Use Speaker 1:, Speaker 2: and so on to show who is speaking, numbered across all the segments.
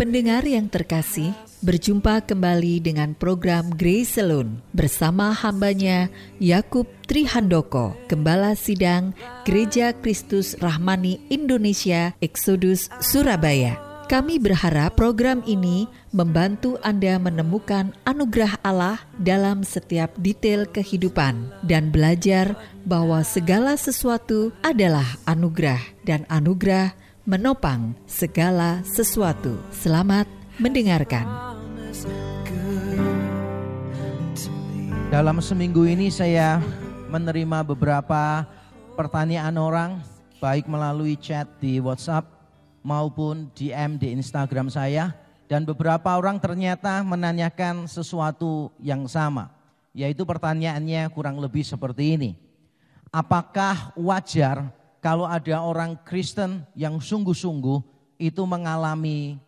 Speaker 1: Pendengar yang terkasih, berjumpa kembali dengan program Grace Salon bersama hambanya Yakub Trihandoko, Gembala Sidang Gereja Kristus Rahmani Indonesia Exodus Surabaya. Kami berharap program ini membantu Anda menemukan anugerah Allah dalam setiap detail kehidupan dan belajar bahwa segala sesuatu adalah anugerah dan anugerah menopang segala sesuatu. Selamat mendengarkan.
Speaker 2: Dalam seminggu ini saya menerima beberapa pertanyaan orang baik melalui chat di WhatsApp maupun DM di Instagram saya dan beberapa orang ternyata menanyakan sesuatu yang sama yaitu pertanyaannya kurang lebih seperti ini. Apakah wajar kalau ada orang Kristen yang sungguh-sungguh itu mengalami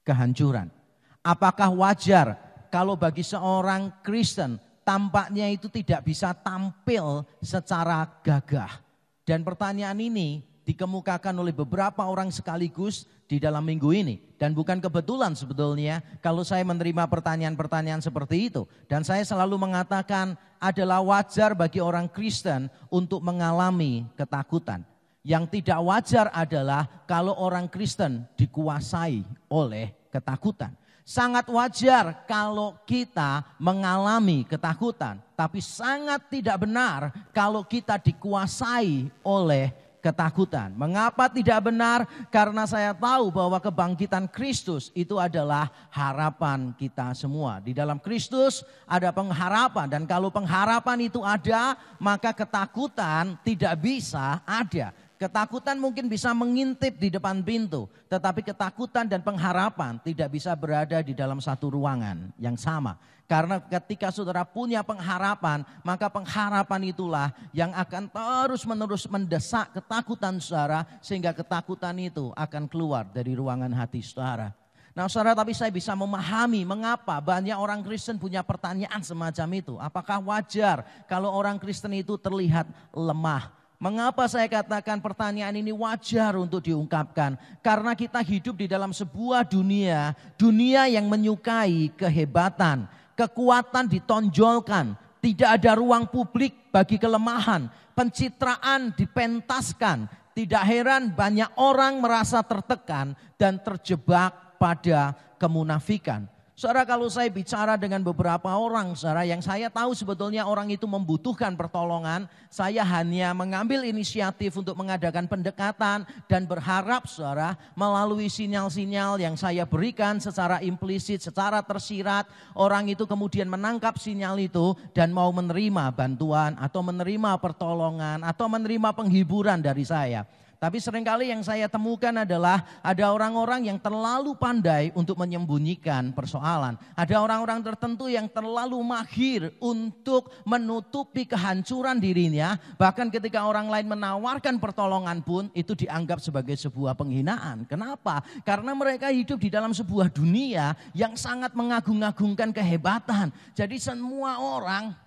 Speaker 2: kehancuran? Apakah wajar kalau bagi seorang Kristen tampaknya itu tidak bisa tampil secara gagah? Dan pertanyaan ini dikemukakan oleh beberapa orang sekaligus di dalam minggu ini. Dan bukan kebetulan sebetulnya kalau saya menerima pertanyaan-pertanyaan seperti itu. Dan saya selalu mengatakan adalah wajar bagi orang Kristen untuk mengalami ketakutan. Yang tidak wajar adalah kalau orang Kristen dikuasai oleh ketakutan. Sangat wajar kalau kita mengalami ketakutan, tapi sangat tidak benar kalau kita dikuasai oleh ketakutan. Mengapa tidak benar? Karena saya tahu bahwa kebangkitan Kristus itu adalah harapan kita semua. Di dalam Kristus ada pengharapan dan kalau pengharapan itu ada, maka ketakutan tidak bisa ada. Ketakutan mungkin bisa mengintip di depan pintu, tetapi ketakutan dan pengharapan tidak bisa berada di dalam satu ruangan yang sama. Karena ketika saudara punya pengharapan, maka pengharapan itulah yang akan terus-menerus mendesak ketakutan saudara, sehingga ketakutan itu akan keluar dari ruangan hati saudara. Nah saudara tapi saya bisa memahami mengapa banyak orang Kristen punya pertanyaan semacam itu. Apakah wajar kalau orang Kristen itu terlihat lemah? Mengapa saya katakan pertanyaan ini wajar untuk diungkapkan? Karena kita hidup di dalam sebuah dunia, dunia yang menyukai kehebatan, kekuatan ditonjolkan, tidak ada ruang publik bagi kelemahan, pencitraan dipentaskan. Tidak heran banyak orang merasa tertekan dan terjebak pada kemunafikan. Saudara kalau saya bicara dengan beberapa orang saudara yang saya tahu sebetulnya orang itu membutuhkan pertolongan. Saya hanya mengambil inisiatif untuk mengadakan pendekatan dan berharap saudara melalui sinyal-sinyal yang saya berikan secara implisit, secara tersirat. Orang itu kemudian menangkap sinyal itu dan mau menerima bantuan atau menerima pertolongan atau menerima penghiburan dari saya. Tapi sering kali yang saya temukan adalah ada orang-orang yang terlalu pandai untuk menyembunyikan persoalan. Ada orang-orang tertentu yang terlalu mahir untuk menutupi kehancuran dirinya. Bahkan ketika orang lain menawarkan pertolongan pun itu dianggap sebagai sebuah penghinaan. Kenapa? Karena mereka hidup di dalam sebuah dunia yang sangat mengagung-agungkan kehebatan. Jadi semua orang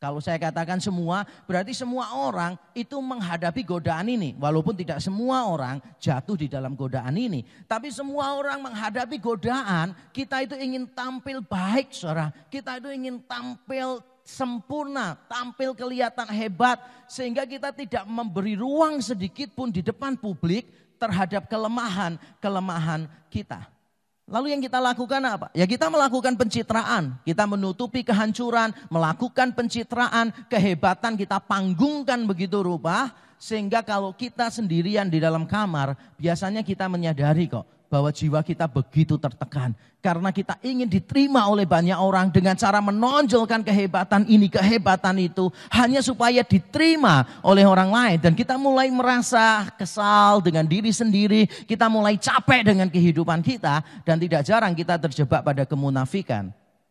Speaker 2: kalau saya katakan semua, berarti semua orang itu menghadapi godaan ini. Walaupun tidak semua orang jatuh di dalam godaan ini. Tapi semua orang menghadapi godaan, kita itu ingin tampil baik saudara. Kita itu ingin tampil sempurna, tampil kelihatan hebat. Sehingga kita tidak memberi ruang sedikit pun di depan publik terhadap kelemahan-kelemahan kita. Lalu yang kita lakukan apa? Ya kita melakukan pencitraan, kita menutupi kehancuran, melakukan pencitraan, kehebatan kita panggungkan begitu rupa sehingga kalau kita sendirian di dalam kamar, biasanya kita menyadari kok bahwa jiwa kita begitu tertekan. Karena kita ingin diterima oleh banyak orang dengan cara menonjolkan kehebatan ini, kehebatan itu. Hanya supaya diterima oleh orang lain. Dan kita mulai merasa kesal dengan diri sendiri. Kita mulai capek dengan kehidupan kita. Dan tidak jarang kita terjebak pada kemunafikan.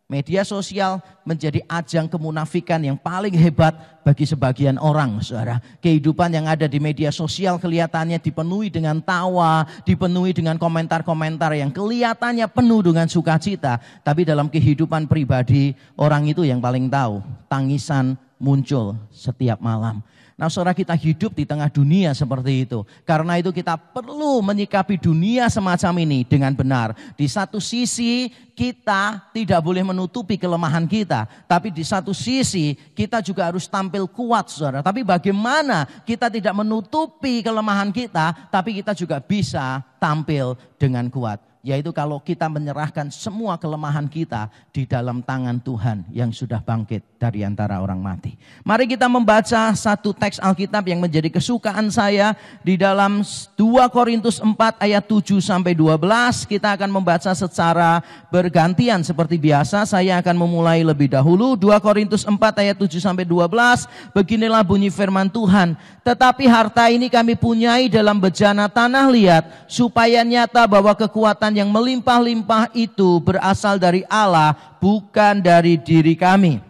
Speaker 2: Media sosial menjadi ajang kemunafikan yang paling hebat bagi sebagian orang, saudara. Kehidupan yang ada di media sosial kelihatannya dipenuhi dengan tawa, dipenuhi dengan komentar-komentar yang kelihatannya penuh dengan sukacita. Tapi dalam kehidupan pribadi, orang itu yang paling tahu. Tangisan muncul setiap malam. Nah saudara kita hidup di tengah dunia seperti itu. Karena itu kita perlu menyikapi dunia semacam ini dengan benar. Di satu sisi kita tidak boleh menutupi kelemahan kita. Tapi di satu sisi kita juga harus tampil kuat saudara. Tapi bagaimana kita tidak menutupi kelemahan kita. Tapi kita juga bisa tampil dengan kuat yaitu kalau kita menyerahkan semua kelemahan kita di dalam tangan Tuhan yang sudah bangkit dari antara orang mati. Mari kita membaca satu teks Alkitab yang menjadi kesukaan saya di dalam 2 Korintus 4 ayat 7 sampai 12. Kita akan membaca secara bergantian seperti biasa. Saya akan memulai lebih dahulu 2 Korintus 4 ayat 7 sampai 12. Beginilah bunyi firman Tuhan. Tetapi harta ini kami punyai dalam bejana tanah liat supaya nyata bahwa kekuatan yang melimpah-limpah itu berasal dari Allah, bukan dari diri kami.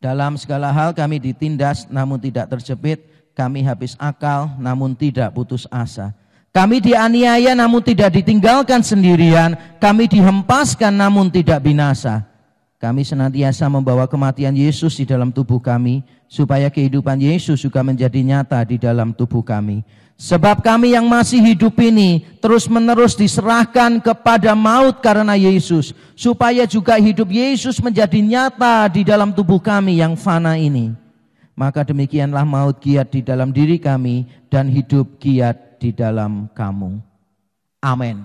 Speaker 2: Dalam segala hal kami ditindas namun tidak terjepit, kami habis akal namun tidak putus asa. Kami dianiaya namun tidak ditinggalkan sendirian, kami dihempaskan namun tidak binasa. Kami senantiasa membawa kematian Yesus di dalam tubuh kami, supaya kehidupan Yesus juga menjadi nyata di dalam tubuh kami. Sebab kami yang masih hidup ini terus-menerus diserahkan kepada maut karena Yesus, supaya juga hidup Yesus menjadi nyata di dalam tubuh kami yang fana ini. Maka demikianlah maut giat di dalam diri kami dan hidup giat di dalam kamu. Amin.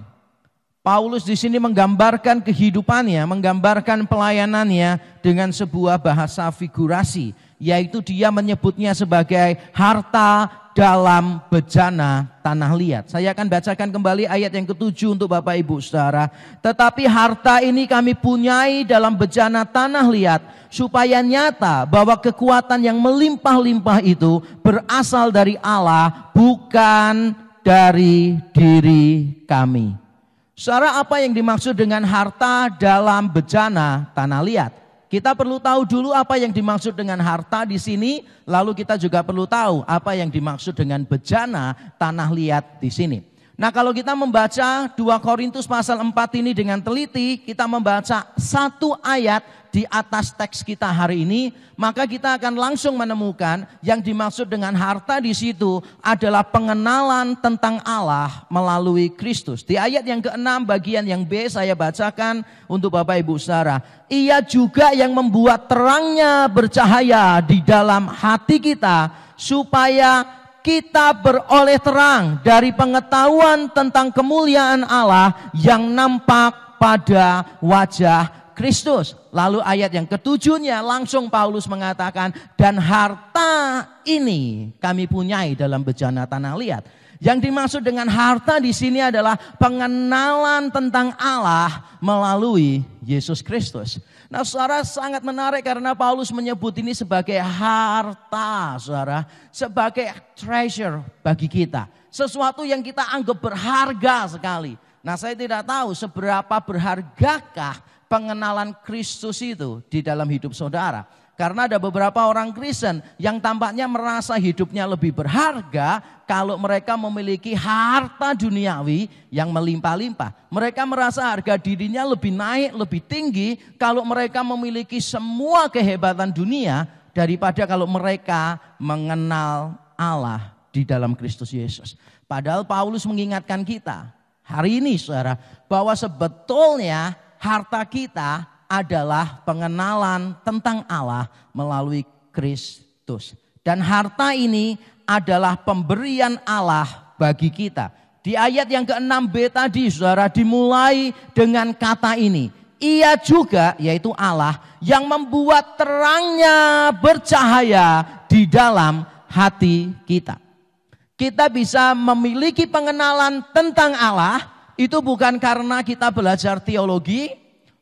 Speaker 2: Paulus di sini menggambarkan kehidupannya, menggambarkan pelayanannya dengan sebuah bahasa figurasi, yaitu dia menyebutnya sebagai harta dalam bejana tanah liat. Saya akan bacakan kembali ayat yang ketujuh untuk Bapak Ibu Saudara. Tetapi harta ini kami punyai dalam bejana tanah liat supaya nyata bahwa kekuatan yang melimpah-limpah itu berasal dari Allah bukan dari diri kami. Saudara apa yang dimaksud dengan harta dalam bejana tanah liat? Kita perlu tahu dulu apa yang dimaksud dengan harta di sini, lalu kita juga perlu tahu apa yang dimaksud dengan bejana tanah liat di sini. Nah kalau kita membaca 2 Korintus pasal 4 ini dengan teliti, kita membaca satu ayat di atas teks kita hari ini, maka kita akan langsung menemukan yang dimaksud dengan harta di situ adalah pengenalan tentang Allah melalui Kristus. Di ayat yang keenam bagian yang B saya bacakan untuk Bapak Ibu Saudara. Ia juga yang membuat terangnya bercahaya di dalam hati kita supaya kita beroleh terang dari pengetahuan tentang kemuliaan Allah yang nampak pada wajah Kristus. Lalu ayat yang ketujuhnya langsung Paulus mengatakan dan harta ini kami punyai dalam bejana tanah liat. Yang dimaksud dengan harta di sini adalah pengenalan tentang Allah melalui Yesus Kristus. Nah, saudara sangat menarik karena Paulus menyebut ini sebagai harta, saudara, sebagai treasure bagi kita, sesuatu yang kita anggap berharga sekali. Nah, saya tidak tahu seberapa berhargakah pengenalan Kristus itu di dalam hidup saudara. Karena ada beberapa orang Kristen yang tampaknya merasa hidupnya lebih berharga kalau mereka memiliki harta duniawi yang melimpah-limpah. Mereka merasa harga dirinya lebih naik, lebih tinggi kalau mereka memiliki semua kehebatan dunia daripada kalau mereka mengenal Allah di dalam Kristus Yesus. Padahal Paulus mengingatkan kita hari ini saudara bahwa sebetulnya harta kita adalah pengenalan tentang Allah melalui Kristus. Dan harta ini adalah pemberian Allah bagi kita. Di ayat yang ke-6b tadi saudara dimulai dengan kata ini. Ia juga yaitu Allah yang membuat terangnya bercahaya di dalam hati kita. Kita bisa memiliki pengenalan tentang Allah itu bukan karena kita belajar teologi,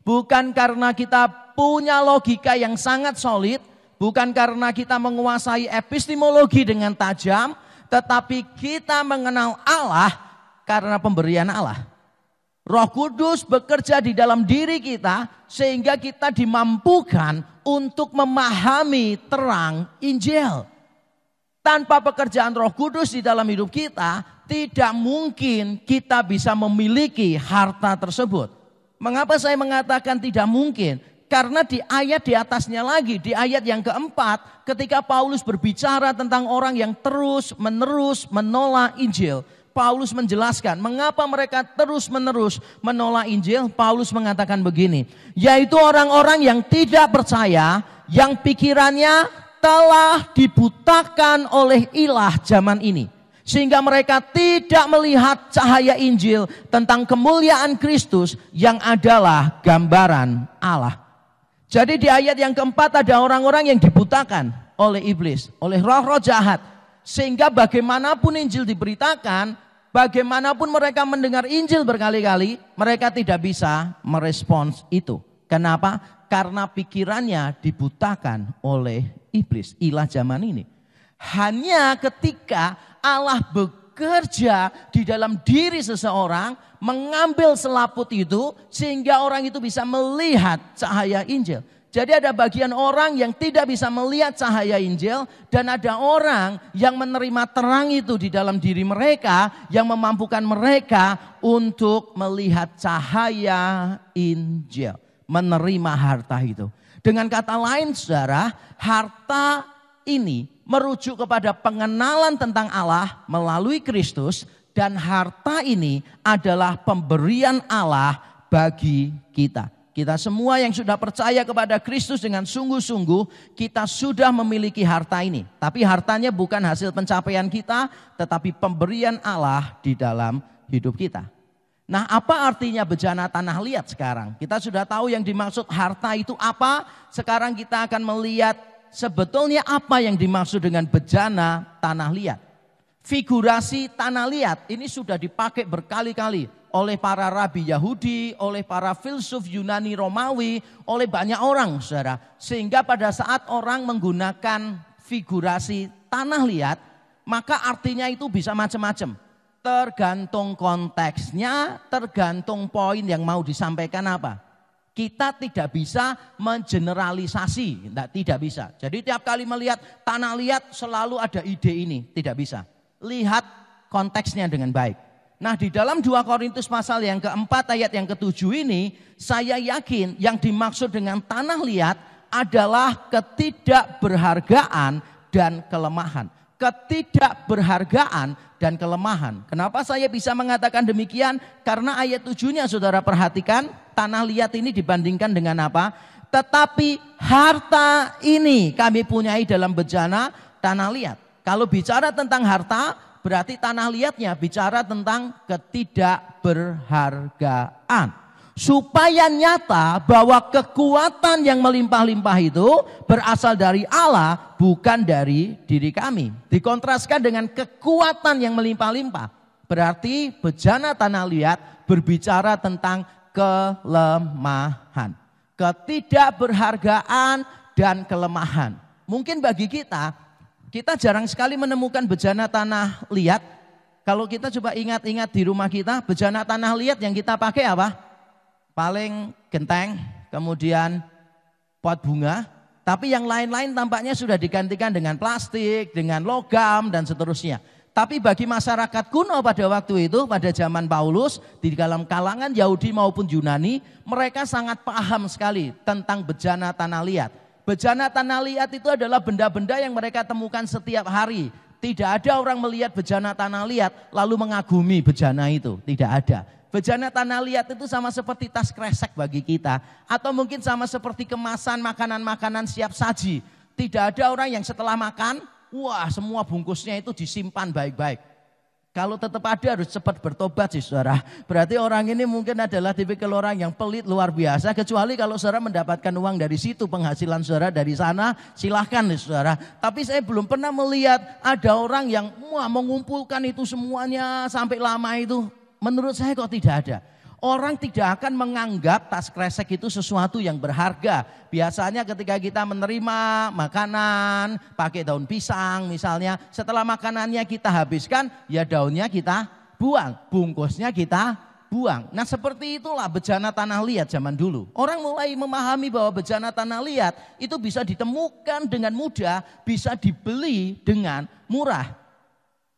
Speaker 2: bukan karena kita punya logika yang sangat solid, bukan karena kita menguasai epistemologi dengan tajam, tetapi kita mengenal Allah karena pemberian Allah. Roh Kudus bekerja di dalam diri kita sehingga kita dimampukan untuk memahami terang Injil. Tanpa pekerjaan Roh Kudus di dalam hidup kita, tidak mungkin kita bisa memiliki harta tersebut. Mengapa saya mengatakan tidak mungkin? Karena di ayat di atasnya lagi, di ayat yang keempat, ketika Paulus berbicara tentang orang yang terus menerus menolak Injil, Paulus menjelaskan mengapa mereka terus menerus menolak Injil. Paulus mengatakan begini, yaitu orang-orang yang tidak percaya, yang pikirannya telah dibutakan oleh ilah zaman ini. Sehingga mereka tidak melihat cahaya Injil tentang kemuliaan Kristus yang adalah gambaran Allah. Jadi di ayat yang keempat ada orang-orang yang dibutakan oleh iblis, oleh roh-roh jahat. Sehingga bagaimanapun Injil diberitakan, bagaimanapun mereka mendengar Injil berkali-kali, mereka tidak bisa merespons itu. Kenapa? Karena pikirannya dibutakan oleh iblis, ilah zaman ini. Hanya ketika Allah bekerja di dalam diri seseorang, mengambil selaput itu sehingga orang itu bisa melihat cahaya Injil. Jadi ada bagian orang yang tidak bisa melihat cahaya Injil dan ada orang yang menerima terang itu di dalam diri mereka yang memampukan mereka untuk melihat cahaya Injil, menerima harta itu. Dengan kata lain Saudara, harta ini merujuk kepada pengenalan tentang Allah melalui Kristus dan harta ini adalah pemberian Allah bagi kita. Kita semua yang sudah percaya kepada Kristus dengan sungguh-sungguh, kita sudah memiliki harta ini. Tapi hartanya bukan hasil pencapaian kita, tetapi pemberian Allah di dalam hidup kita. Nah, apa artinya bejana tanah liat sekarang? Kita sudah tahu yang dimaksud harta itu apa. Sekarang kita akan melihat sebetulnya apa yang dimaksud dengan bejana tanah liat. Figurasi tanah liat ini sudah dipakai berkali-kali oleh para rabi Yahudi, oleh para filsuf Yunani Romawi, oleh banyak orang saudara. Sehingga pada saat orang menggunakan figurasi tanah liat, maka artinya itu bisa macam-macam. Tergantung konteksnya, tergantung poin yang mau disampaikan apa. Kita tidak bisa mengeneralisasi, tidak, tidak bisa. Jadi tiap kali melihat tanah liat selalu ada ide ini, tidak bisa. Lihat konteksnya dengan baik. Nah di dalam 2 Korintus pasal yang keempat ayat yang ketujuh ini, saya yakin yang dimaksud dengan tanah liat adalah ketidakberhargaan dan kelemahan. Ketidakberhargaan dan kelemahan. Kenapa saya bisa mengatakan demikian? Karena ayat tujuhnya saudara perhatikan, tanah liat ini dibandingkan dengan apa? Tetapi harta ini kami punyai dalam bejana tanah liat. Kalau bicara tentang harta, berarti tanah liatnya bicara tentang ketidakberhargaan. Supaya nyata bahwa kekuatan yang melimpah-limpah itu berasal dari Allah bukan dari diri kami. Dikontraskan dengan kekuatan yang melimpah-limpah. Berarti bejana tanah liat berbicara tentang kelemahan. Ketidakberhargaan dan kelemahan. Mungkin bagi kita kita jarang sekali menemukan bejana tanah liat. Kalau kita coba ingat-ingat di rumah kita, bejana tanah liat yang kita pakai apa? Paling genteng, kemudian pot bunga. Tapi yang lain-lain tampaknya sudah digantikan dengan plastik, dengan logam, dan seterusnya. Tapi bagi masyarakat kuno pada waktu itu, pada zaman Paulus, di dalam kalangan Yahudi maupun Yunani, mereka sangat paham sekali tentang bejana tanah liat. Bejana tanah liat itu adalah benda-benda yang mereka temukan setiap hari. Tidak ada orang melihat bejana tanah liat lalu mengagumi bejana itu. Tidak ada. Bejana tanah liat itu sama seperti tas kresek bagi kita. Atau mungkin sama seperti kemasan makanan-makanan siap saji. Tidak ada orang yang setelah makan, wah semua bungkusnya itu disimpan baik-baik. Kalau tetap ada harus cepat bertobat sih saudara. Berarti orang ini mungkin adalah tipikal orang yang pelit luar biasa. Kecuali kalau saudara mendapatkan uang dari situ, penghasilan saudara dari sana, silahkan nih saudara. Tapi saya belum pernah melihat ada orang yang wah, mengumpulkan itu semuanya sampai lama itu. Menurut saya kok tidak ada. Orang tidak akan menganggap tas kresek itu sesuatu yang berharga. Biasanya ketika kita menerima makanan, pakai daun pisang misalnya, setelah makanannya kita habiskan, ya daunnya kita buang, bungkusnya kita buang. Nah seperti itulah bejana tanah liat zaman dulu. Orang mulai memahami bahwa bejana tanah liat itu bisa ditemukan dengan mudah, bisa dibeli dengan murah.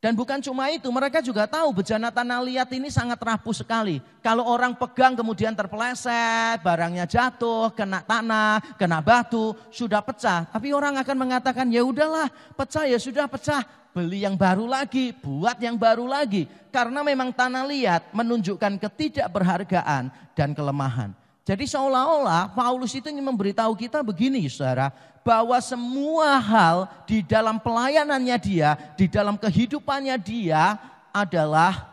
Speaker 2: Dan bukan cuma itu, mereka juga tahu bejana tanah liat ini sangat rapuh sekali. Kalau orang pegang kemudian terpeleset, barangnya jatuh, kena tanah, kena batu, sudah pecah. Tapi orang akan mengatakan, ya udahlah, pecah ya sudah pecah. Beli yang baru lagi, buat yang baru lagi. Karena memang tanah liat menunjukkan ketidakberhargaan dan kelemahan. Jadi seolah-olah Paulus itu ingin memberitahu kita begini saudara, bahwa semua hal di dalam pelayanannya dia, di dalam kehidupannya dia adalah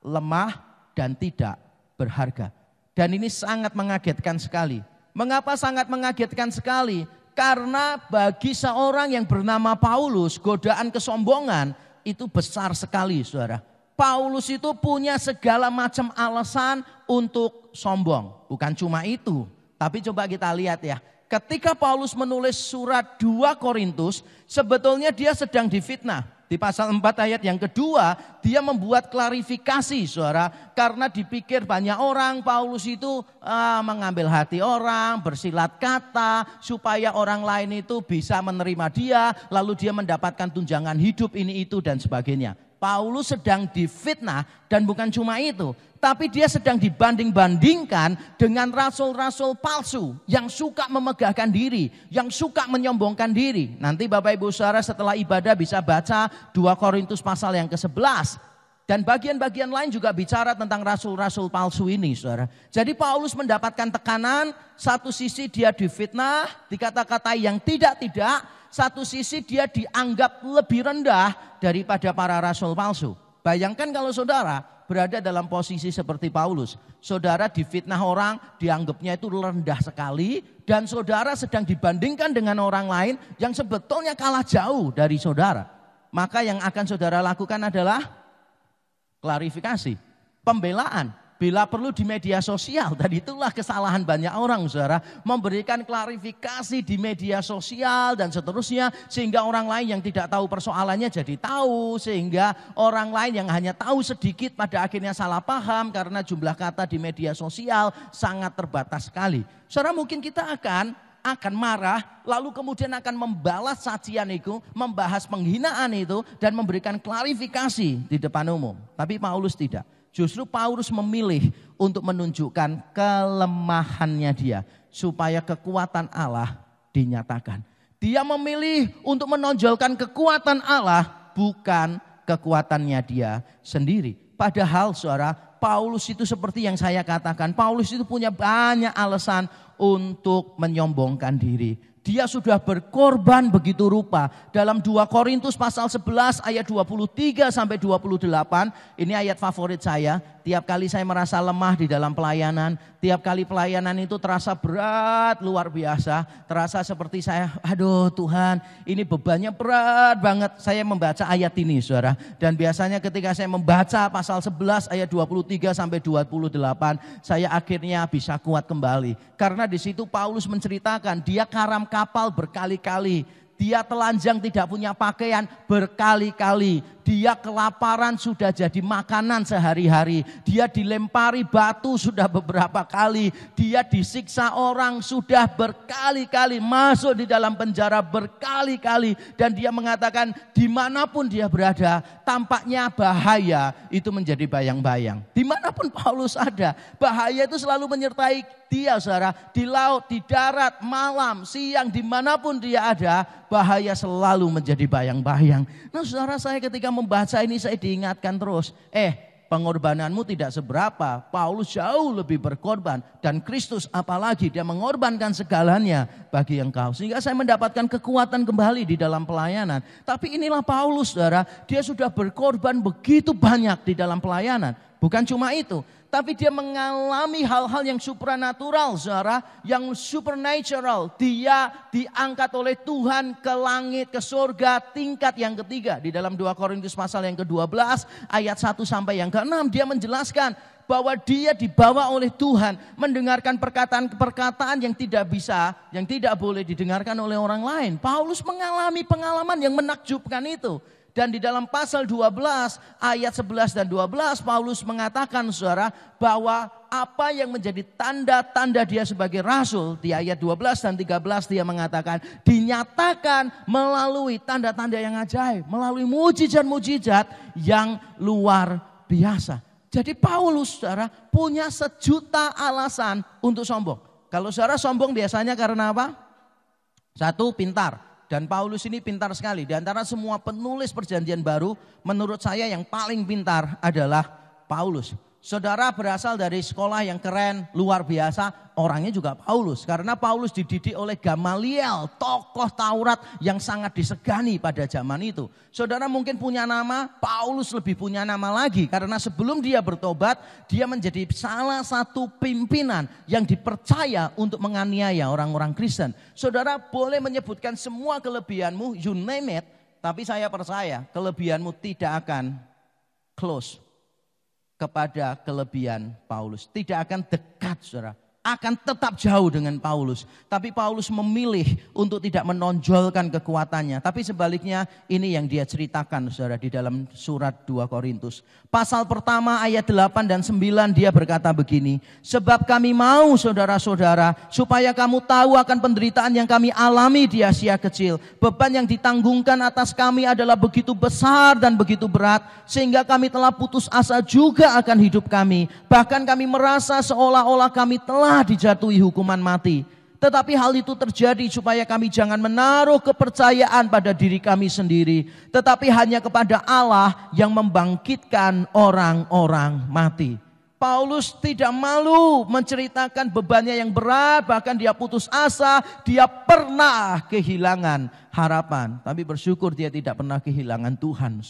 Speaker 2: lemah dan tidak berharga. Dan ini sangat mengagetkan sekali. Mengapa sangat mengagetkan sekali? Karena bagi seorang yang bernama Paulus, godaan kesombongan itu besar sekali saudara. Paulus itu punya segala macam alasan untuk sombong. Bukan cuma itu, tapi coba kita lihat ya. Ketika Paulus menulis surat 2 Korintus, sebetulnya dia sedang difitnah. Di pasal 4 ayat yang kedua, dia membuat klarifikasi suara karena dipikir banyak orang Paulus itu uh, mengambil hati orang, bersilat kata supaya orang lain itu bisa menerima dia, lalu dia mendapatkan tunjangan hidup ini itu dan sebagainya. Paulus sedang difitnah dan bukan cuma itu, tapi dia sedang dibanding-bandingkan dengan rasul-rasul palsu yang suka memegahkan diri, yang suka menyombongkan diri. Nanti Bapak Ibu Saudara setelah ibadah bisa baca 2 Korintus pasal yang ke-11 dan bagian-bagian lain juga bicara tentang rasul-rasul palsu ini, saudara. Jadi Paulus mendapatkan tekanan, satu sisi dia difitnah, dikata-katai yang tidak-tidak, satu sisi dia dianggap lebih rendah daripada para rasul palsu. Bayangkan kalau saudara berada dalam posisi seperti Paulus. Saudara difitnah orang, dianggapnya itu rendah sekali. Dan saudara sedang dibandingkan dengan orang lain yang sebetulnya kalah jauh dari saudara. Maka yang akan saudara lakukan adalah klarifikasi, pembelaan. Bila perlu di media sosial, dan itulah kesalahan banyak orang saudara. Memberikan klarifikasi di media sosial dan seterusnya. Sehingga orang lain yang tidak tahu persoalannya jadi tahu. Sehingga orang lain yang hanya tahu sedikit pada akhirnya salah paham. Karena jumlah kata di media sosial sangat terbatas sekali. Saudara mungkin kita akan akan marah, lalu kemudian akan membalas sajian itu, membahas penghinaan itu, dan memberikan klarifikasi di depan umum. Tapi Paulus tidak. Justru Paulus memilih untuk menunjukkan kelemahannya dia supaya kekuatan Allah dinyatakan. Dia memilih untuk menonjolkan kekuatan Allah bukan kekuatannya dia sendiri. Padahal suara Paulus itu seperti yang saya katakan, Paulus itu punya banyak alasan untuk menyombongkan diri. Dia sudah berkorban begitu rupa. Dalam 2 Korintus pasal 11 ayat 23 sampai 28, ini ayat favorit saya. Tiap kali saya merasa lemah di dalam pelayanan, tiap kali pelayanan itu terasa berat luar biasa. Terasa seperti saya, aduh Tuhan ini bebannya berat banget. Saya membaca ayat ini saudara. Dan biasanya ketika saya membaca pasal 11 ayat 23 sampai 28, saya akhirnya bisa kuat kembali. Karena di situ Paulus menceritakan dia karam kapal berkali-kali. Dia telanjang tidak punya pakaian berkali-kali. Dia kelaparan sudah jadi makanan sehari-hari. Dia dilempari batu sudah beberapa kali. Dia disiksa orang sudah berkali-kali. Masuk di dalam penjara berkali-kali. Dan dia mengatakan di mana pun dia berada tampaknya bahaya itu menjadi bayang-bayang. Di mana pun Paulus ada bahaya itu selalu menyertai dia saudara. Di laut, di darat, malam, siang, di mana pun dia ada bahaya selalu menjadi bayang-bayang. Nah saudara saya ketika membaca ini saya diingatkan terus. Eh pengorbananmu tidak seberapa. Paulus jauh lebih berkorban. Dan Kristus apalagi dia mengorbankan segalanya bagi engkau. Sehingga saya mendapatkan kekuatan kembali di dalam pelayanan. Tapi inilah Paulus saudara. Dia sudah berkorban begitu banyak di dalam pelayanan. Bukan cuma itu tapi dia mengalami hal-hal yang supranatural, saudara, yang supernatural. Dia diangkat oleh Tuhan ke langit, ke surga, tingkat yang ketiga. Di dalam 2 Korintus pasal yang ke-12, ayat 1 sampai yang ke-6, dia menjelaskan bahwa dia dibawa oleh Tuhan mendengarkan perkataan-perkataan yang tidak bisa, yang tidak boleh didengarkan oleh orang lain. Paulus mengalami pengalaman yang menakjubkan itu. Dan di dalam pasal 12 ayat 11 dan 12 Paulus mengatakan saudara bahwa apa yang menjadi tanda-tanda dia sebagai rasul di ayat 12 dan 13 dia mengatakan dinyatakan melalui tanda-tanda yang ajaib, melalui mujizat-mujizat yang luar biasa. Jadi Paulus saudara punya sejuta alasan untuk sombong. Kalau saudara sombong biasanya karena apa? Satu, pintar. Dan Paulus ini pintar sekali. Di antara semua penulis perjanjian baru, menurut saya yang paling pintar adalah Paulus. Saudara berasal dari sekolah yang keren, luar biasa, orangnya juga Paulus. Karena Paulus dididik oleh Gamaliel, tokoh Taurat yang sangat disegani pada zaman itu. Saudara mungkin punya nama, Paulus lebih punya nama lagi. Karena sebelum dia bertobat, dia menjadi salah satu pimpinan yang dipercaya untuk menganiaya orang-orang Kristen. Saudara boleh menyebutkan semua kelebihanmu, you name it. Tapi saya percaya kelebihanmu tidak akan close kepada kelebihan Paulus. Tidak akan dekat saudara akan tetap jauh dengan Paulus. Tapi Paulus memilih untuk tidak menonjolkan kekuatannya. Tapi sebaliknya ini yang dia ceritakan saudara di dalam surat 2 Korintus. Pasal pertama ayat 8 dan 9 dia berkata begini. Sebab kami mau saudara-saudara supaya kamu tahu akan penderitaan yang kami alami di Asia kecil. Beban yang ditanggungkan atas kami adalah begitu besar dan begitu berat. Sehingga kami telah putus asa juga akan hidup kami. Bahkan kami merasa seolah-olah kami telah dijatuhi hukuman mati. Tetapi hal itu terjadi supaya kami jangan menaruh kepercayaan pada diri kami sendiri. Tetapi hanya kepada Allah yang membangkitkan orang-orang mati. Paulus tidak malu menceritakan bebannya yang berat, bahkan dia putus asa, dia pernah kehilangan harapan. Tapi bersyukur dia tidak pernah kehilangan Tuhan.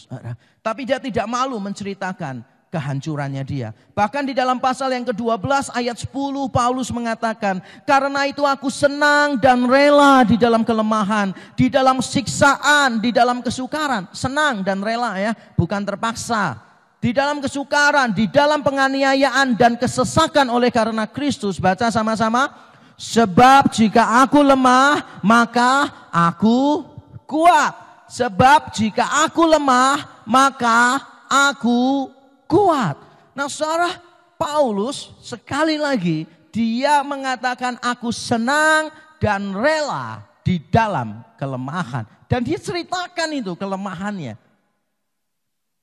Speaker 2: Tapi dia tidak malu menceritakan kehancurannya dia. Bahkan di dalam pasal yang ke-12 ayat 10 Paulus mengatakan, "Karena itu aku senang dan rela di dalam kelemahan, di dalam siksaan, di dalam kesukaran." Senang dan rela ya, bukan terpaksa. Di dalam kesukaran, di dalam penganiayaan dan kesesakan oleh karena Kristus. Baca sama-sama. Sebab jika aku lemah, maka aku kuat. Sebab jika aku lemah, maka aku kuat. Nah saudara Paulus sekali lagi dia mengatakan aku senang dan rela di dalam kelemahan. Dan dia ceritakan itu kelemahannya.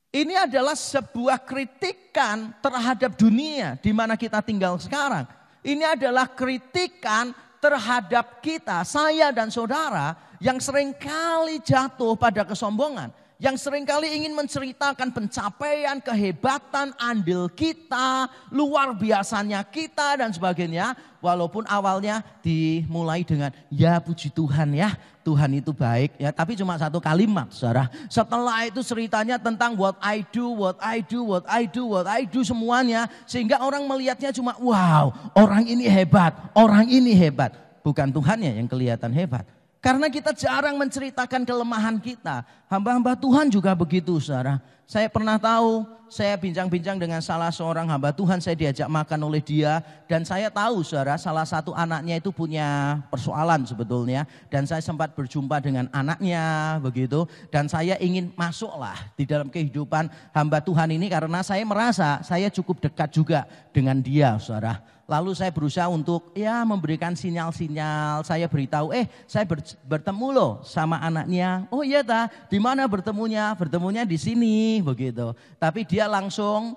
Speaker 2: Ini adalah sebuah kritikan terhadap dunia di mana kita tinggal sekarang. Ini adalah kritikan terhadap kita, saya dan saudara yang sering kali jatuh pada kesombongan yang sering kali ingin menceritakan pencapaian, kehebatan, andil kita, luar biasanya kita dan sebagainya. Walaupun awalnya dimulai dengan ya puji Tuhan ya, Tuhan itu baik ya, tapi cuma satu kalimat saudara. Setelah itu ceritanya tentang what I do, what I do, what I do, what I do semuanya. Sehingga orang melihatnya cuma wow orang ini hebat, orang ini hebat. Bukan Tuhannya yang kelihatan hebat karena kita jarang menceritakan kelemahan kita. Hamba-hamba Tuhan juga begitu saudara. Saya pernah tahu, saya bincang-bincang dengan salah seorang hamba Tuhan, saya diajak makan oleh dia. Dan saya tahu saudara, salah satu anaknya itu punya persoalan sebetulnya. Dan saya sempat berjumpa dengan anaknya begitu. Dan saya ingin masuklah di dalam kehidupan hamba Tuhan ini karena saya merasa saya cukup dekat juga dengan dia saudara Lalu saya berusaha untuk ya memberikan sinyal-sinyal. Saya beritahu, eh saya bertemu loh sama anaknya. Oh iya ta, di mana bertemunya? Bertemunya di sini begitu. Tapi dia langsung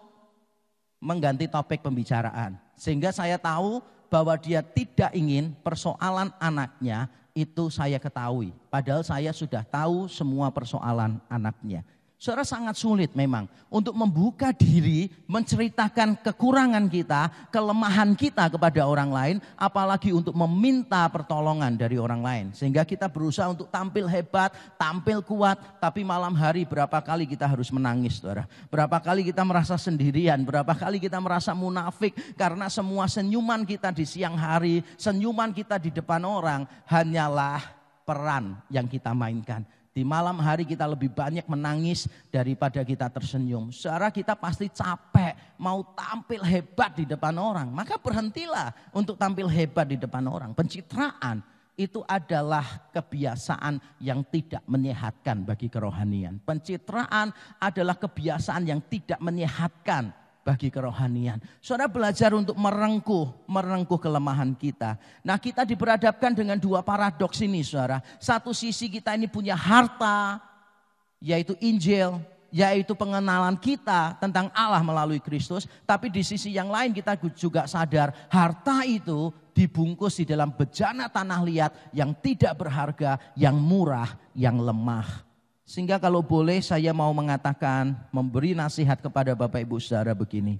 Speaker 2: mengganti topik pembicaraan. Sehingga saya tahu bahwa dia tidak ingin persoalan anaknya itu saya ketahui. Padahal saya sudah tahu semua persoalan anaknya. Saudara sangat sulit memang untuk membuka diri, menceritakan kekurangan kita, kelemahan kita kepada orang lain, apalagi untuk meminta pertolongan dari orang lain. Sehingga kita berusaha untuk tampil hebat, tampil kuat, tapi malam hari berapa kali kita harus menangis, saudara. Berapa kali kita merasa sendirian, berapa kali kita merasa munafik karena semua senyuman kita di siang hari, senyuman kita di depan orang hanyalah peran yang kita mainkan di malam hari kita lebih banyak menangis daripada kita tersenyum. Secara kita pasti capek, mau tampil hebat di depan orang. Maka berhentilah untuk tampil hebat di depan orang. Pencitraan. itu adalah kebiasaan yang tidak menyehatkan bagi kerohanian. Pencitraan adalah kebiasaan yang tidak menyehatkan bagi kerohanian. Saudara belajar untuk merengkuh, merengkuh kelemahan kita. Nah kita diperhadapkan dengan dua paradoks ini saudara. Satu sisi kita ini punya harta, yaitu Injil, yaitu pengenalan kita tentang Allah melalui Kristus. Tapi di sisi yang lain kita juga sadar harta itu dibungkus di dalam bejana tanah liat yang tidak berharga, yang murah, yang lemah. Sehingga kalau boleh saya mau mengatakan, memberi nasihat kepada Bapak Ibu Saudara begini.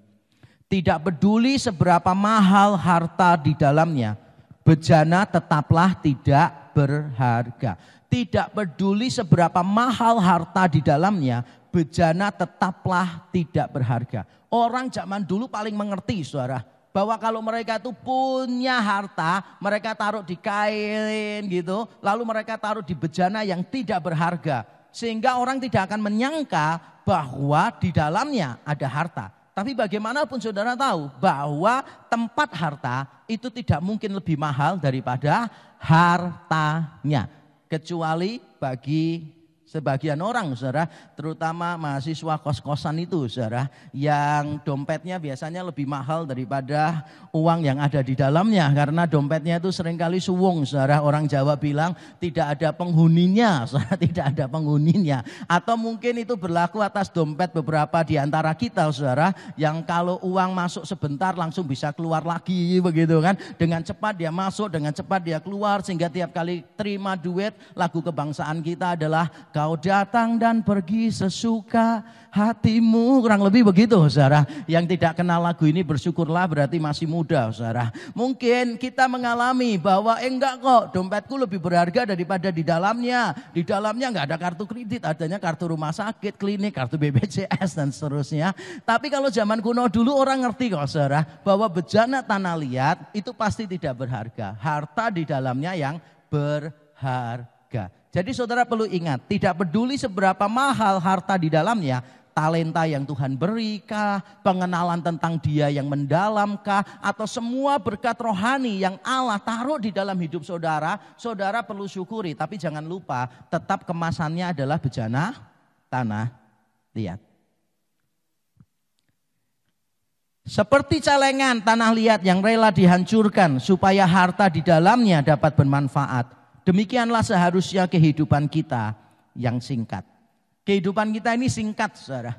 Speaker 2: Tidak peduli seberapa mahal harta di dalamnya, bejana tetaplah tidak berharga. Tidak peduli seberapa mahal harta di dalamnya, bejana tetaplah tidak berharga. Orang zaman dulu paling mengerti saudara, bahwa kalau mereka itu punya harta, mereka taruh di kain gitu, lalu mereka taruh di bejana yang tidak berharga sehingga orang tidak akan menyangka bahwa di dalamnya ada harta. Tapi bagaimanapun saudara tahu bahwa tempat harta itu tidak mungkin lebih mahal daripada hartanya. Kecuali bagi Sebagian orang saudara, terutama mahasiswa kos-kosan itu saudara, yang dompetnya biasanya lebih mahal daripada uang yang ada di dalamnya. Karena dompetnya itu sering kali suwung saudara, orang Jawa bilang tidak ada penghuninya, saudara, tidak ada penghuninya. Atau mungkin itu berlaku atas dompet beberapa di antara kita saudara, yang kalau uang masuk sebentar langsung bisa keluar lagi begitu kan. Dengan cepat dia masuk, dengan cepat dia keluar, sehingga tiap kali terima duit, lagu kebangsaan kita adalah Kau datang dan pergi sesuka hatimu. Kurang lebih begitu saudara. Yang tidak kenal lagu ini bersyukurlah berarti masih muda saudara. Mungkin kita mengalami bahwa eh, enggak kok dompetku lebih berharga daripada di dalamnya. Di dalamnya enggak ada kartu kredit, adanya kartu rumah sakit, klinik, kartu BPJS dan seterusnya. Tapi kalau zaman kuno dulu orang ngerti kok saudara. Bahwa bejana tanah liat itu pasti tidak berharga. Harta di dalamnya yang berharga. Jadi saudara perlu ingat, tidak peduli seberapa mahal harta di dalamnya, talenta yang Tuhan berikah, pengenalan tentang dia yang mendalamkah, atau semua berkat rohani yang Allah taruh di dalam hidup saudara, saudara perlu syukuri. Tapi jangan lupa, tetap kemasannya adalah bejana tanah liat. Seperti celengan tanah liat yang rela dihancurkan supaya harta di dalamnya dapat bermanfaat Demikianlah seharusnya kehidupan kita yang singkat. Kehidupan kita ini singkat, saudara.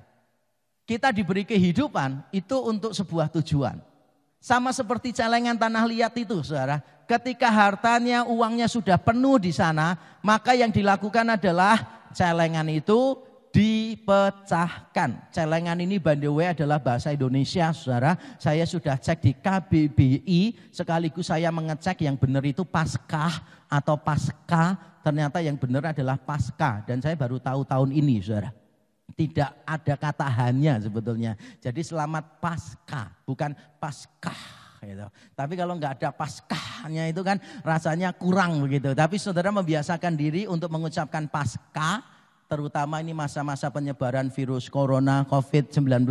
Speaker 2: Kita diberi kehidupan itu untuk sebuah tujuan. Sama seperti celengan tanah liat itu, saudara. Ketika hartanya, uangnya sudah penuh di sana, maka yang dilakukan adalah celengan itu dipecahkan. Celengan ini way adalah bahasa Indonesia, saudara. Saya sudah cek di KBBI, sekaligus saya mengecek yang benar itu paskah atau pasca. Ternyata yang benar adalah pasca dan saya baru tahu tahun ini, saudara. Tidak ada kata hanya sebetulnya. Jadi selamat pasca, bukan paskah. Gitu. Tapi kalau nggak ada paskahnya itu kan rasanya kurang begitu. Tapi saudara membiasakan diri untuk mengucapkan pasca terutama ini masa-masa penyebaran virus corona COVID-19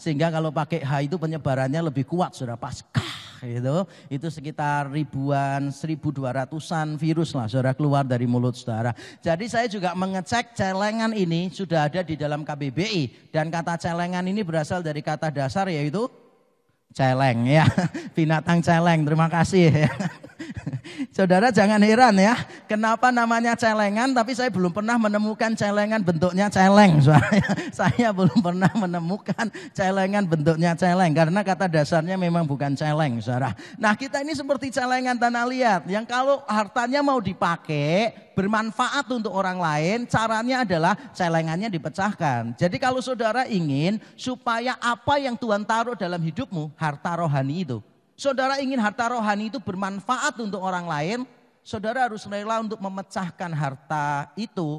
Speaker 2: sehingga kalau pakai H itu penyebarannya lebih kuat sudah paskah gitu. Itu sekitar ribuan, 1200-an virus lah saudara keluar dari mulut saudara. Jadi saya juga mengecek celengan ini sudah ada di dalam KBBI dan kata celengan ini berasal dari kata dasar yaitu celeng ya. Binatang celeng. Terima kasih ya. Saudara jangan heran ya, kenapa namanya celengan tapi saya belum pernah menemukan celengan bentuknya celeng. Saya, saya belum pernah menemukan celengan bentuknya celeng karena kata dasarnya memang bukan celeng, Saudara. Nah, kita ini seperti celengan tanah liat yang kalau hartanya mau dipakai bermanfaat untuk orang lain, caranya adalah celengannya dipecahkan. Jadi kalau Saudara ingin supaya apa yang Tuhan taruh dalam hidupmu, harta rohani itu saudara ingin harta rohani itu bermanfaat untuk orang lain, saudara harus rela untuk memecahkan harta itu,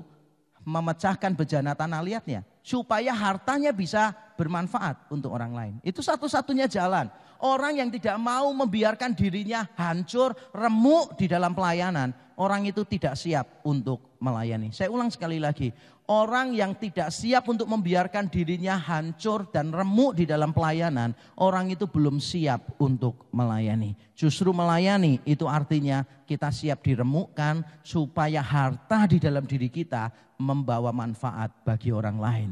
Speaker 2: memecahkan bejana tanah liatnya. Supaya hartanya bisa bermanfaat untuk orang lain. Itu satu-satunya jalan. Orang yang tidak mau membiarkan dirinya hancur, remuk di dalam pelayanan. Orang itu tidak siap untuk melayani. Saya ulang sekali lagi, orang yang tidak siap untuk membiarkan dirinya hancur dan remuk di dalam pelayanan, orang itu belum siap untuk melayani. Justru melayani itu artinya kita siap diremukkan supaya harta di dalam diri kita membawa manfaat bagi orang lain.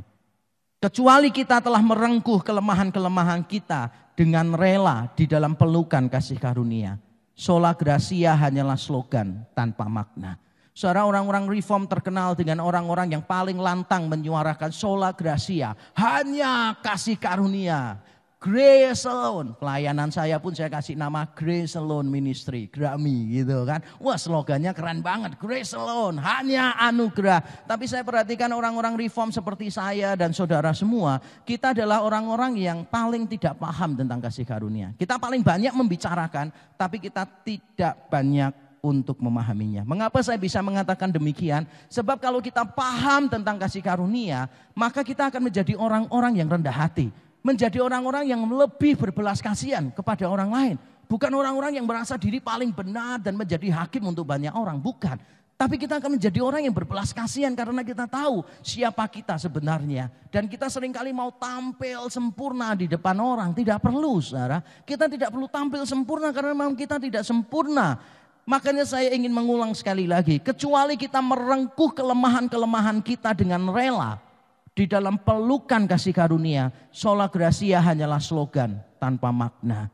Speaker 2: Kecuali kita telah merengkuh kelemahan-kelemahan kita dengan rela di dalam pelukan kasih karunia. Sola Gracia hanyalah slogan tanpa makna. Saudara orang-orang reform terkenal dengan orang-orang yang paling lantang menyuarakan sola gracia. Hanya kasih karunia. Grace Alone. Pelayanan saya pun saya kasih nama Grace Alone Ministry, Grammy gitu kan. Wah slogannya keren banget, Grace Alone, hanya anugerah. Tapi saya perhatikan orang-orang reform seperti saya dan saudara semua, kita adalah orang-orang yang paling tidak paham tentang kasih karunia. Kita paling banyak membicarakan, tapi kita tidak banyak untuk memahaminya. Mengapa saya bisa mengatakan demikian? Sebab kalau kita paham tentang kasih karunia, maka kita akan menjadi orang-orang yang rendah hati menjadi orang-orang yang lebih berbelas kasihan kepada orang lain. Bukan orang-orang yang merasa diri paling benar dan menjadi hakim untuk banyak orang. Bukan. Tapi kita akan menjadi orang yang berbelas kasihan karena kita tahu siapa kita sebenarnya. Dan kita sering kali mau tampil sempurna di depan orang. Tidak perlu saudara. Kita tidak perlu tampil sempurna karena memang kita tidak sempurna. Makanya saya ingin mengulang sekali lagi. Kecuali kita merengkuh kelemahan-kelemahan kita dengan rela di dalam pelukan kasih karunia, sola gracia hanyalah slogan tanpa makna.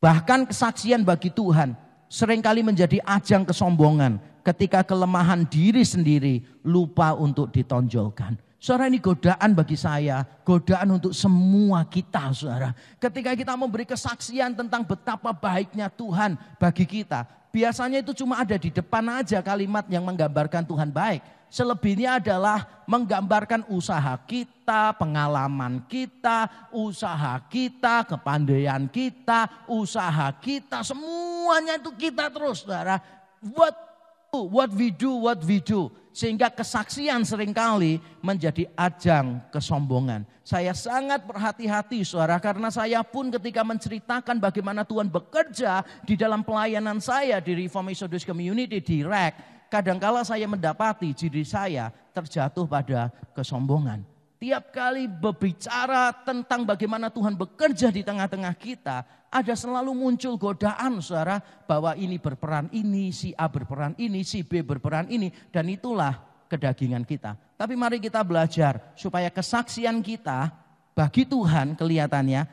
Speaker 2: Bahkan kesaksian bagi Tuhan sering kali menjadi ajang kesombongan ketika kelemahan diri sendiri lupa untuk ditonjolkan. Saudara ini godaan bagi saya, godaan untuk semua kita saudara. Ketika kita memberi kesaksian tentang betapa baiknya Tuhan bagi kita. Biasanya itu cuma ada di depan aja kalimat yang menggambarkan Tuhan baik. Selebihnya adalah menggambarkan usaha kita, pengalaman kita, usaha kita, kepandaian kita, usaha kita, semuanya itu kita terus, saudara. What what we do, what we do. Sehingga kesaksian sering kali menjadi ajang kesombongan. Saya sangat berhati-hati saudara karena saya pun ketika menceritakan bagaimana Tuhan bekerja di dalam pelayanan saya di Reform Methodist Community di REC kadangkala saya mendapati diri saya terjatuh pada kesombongan. Tiap kali berbicara tentang bagaimana Tuhan bekerja di tengah-tengah kita, ada selalu muncul godaan saudara bahwa ini berperan ini, si A berperan ini, si B berperan ini, dan itulah kedagingan kita. Tapi mari kita belajar supaya kesaksian kita bagi Tuhan kelihatannya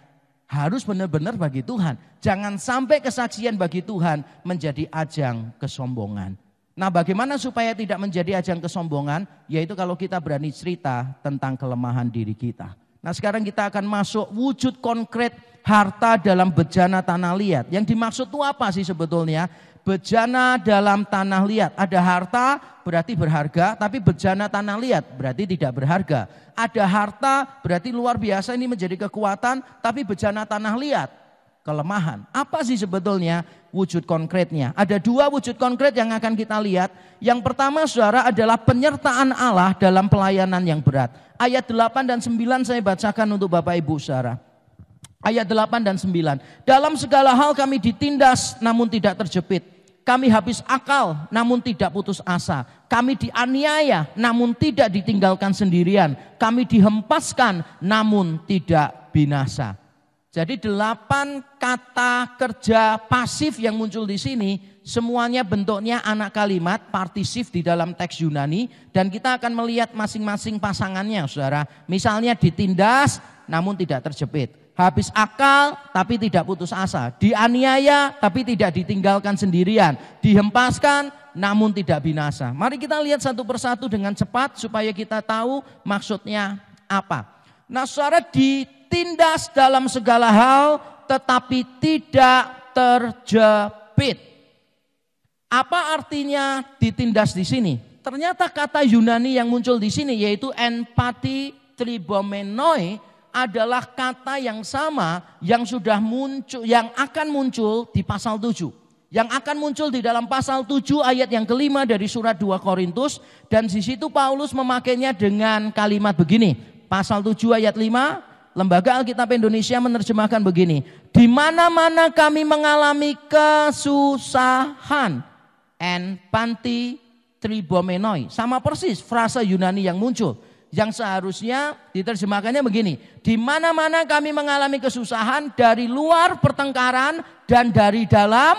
Speaker 2: harus benar-benar bagi Tuhan. Jangan sampai kesaksian bagi Tuhan menjadi ajang kesombongan. Nah bagaimana supaya tidak menjadi ajang kesombongan? Yaitu kalau kita berani cerita tentang kelemahan diri kita. Nah sekarang kita akan masuk wujud konkret harta dalam bejana tanah liat. Yang dimaksud itu apa sih sebetulnya? Bejana dalam tanah liat. Ada harta berarti berharga, tapi bejana tanah liat berarti tidak berharga. Ada harta berarti luar biasa ini menjadi kekuatan, tapi bejana tanah liat kelemahan. Apa sih sebetulnya wujud konkretnya? Ada dua wujud konkret yang akan kita lihat. Yang pertama saudara adalah penyertaan Allah dalam pelayanan yang berat. Ayat 8 dan 9 saya bacakan untuk Bapak Ibu saudara. Ayat 8 dan 9. Dalam segala hal kami ditindas namun tidak terjepit. Kami habis akal namun tidak putus asa. Kami dianiaya namun tidak ditinggalkan sendirian. Kami dihempaskan namun tidak binasa. Jadi delapan kata kerja pasif yang muncul di sini semuanya bentuknya anak kalimat partisif di dalam teks Yunani dan kita akan melihat masing-masing pasangannya Saudara. Misalnya ditindas namun tidak terjepit. Habis akal tapi tidak putus asa. Dianiaya tapi tidak ditinggalkan sendirian. Dihempaskan namun tidak binasa. Mari kita lihat satu persatu dengan cepat supaya kita tahu maksudnya apa. Nah saudara di ditindas dalam segala hal tetapi tidak terjepit. Apa artinya ditindas di sini? Ternyata kata Yunani yang muncul di sini yaitu empati tribomenoi adalah kata yang sama yang sudah muncul yang akan muncul di pasal 7 yang akan muncul di dalam pasal 7 ayat yang kelima dari surat 2 Korintus dan di situ Paulus memakainya dengan kalimat begini. Pasal 7 ayat 5, Lembaga Alkitab Indonesia menerjemahkan begini, di mana-mana kami mengalami kesusahan. and panti tribomenoi. Sama persis frasa Yunani yang muncul. Yang seharusnya diterjemahkannya begini. Di mana-mana kami mengalami kesusahan dari luar pertengkaran dan dari dalam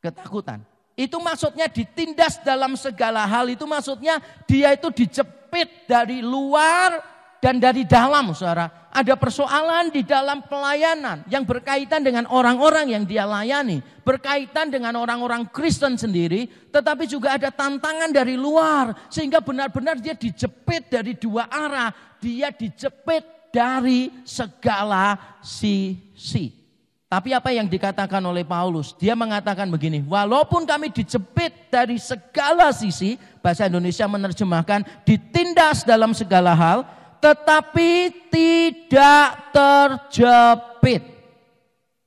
Speaker 2: ketakutan. Itu maksudnya ditindas dalam segala hal. Itu maksudnya dia itu dijepit dari luar dan dari dalam saudara. Ada persoalan di dalam pelayanan yang berkaitan dengan orang-orang yang dia layani. Berkaitan dengan orang-orang Kristen sendiri. Tetapi juga ada tantangan dari luar. Sehingga benar-benar dia dijepit dari dua arah. Dia dijepit dari segala sisi. Tapi apa yang dikatakan oleh Paulus? Dia mengatakan begini, walaupun kami dijepit dari segala sisi, bahasa Indonesia menerjemahkan ditindas dalam segala hal, tetapi tidak terjepit.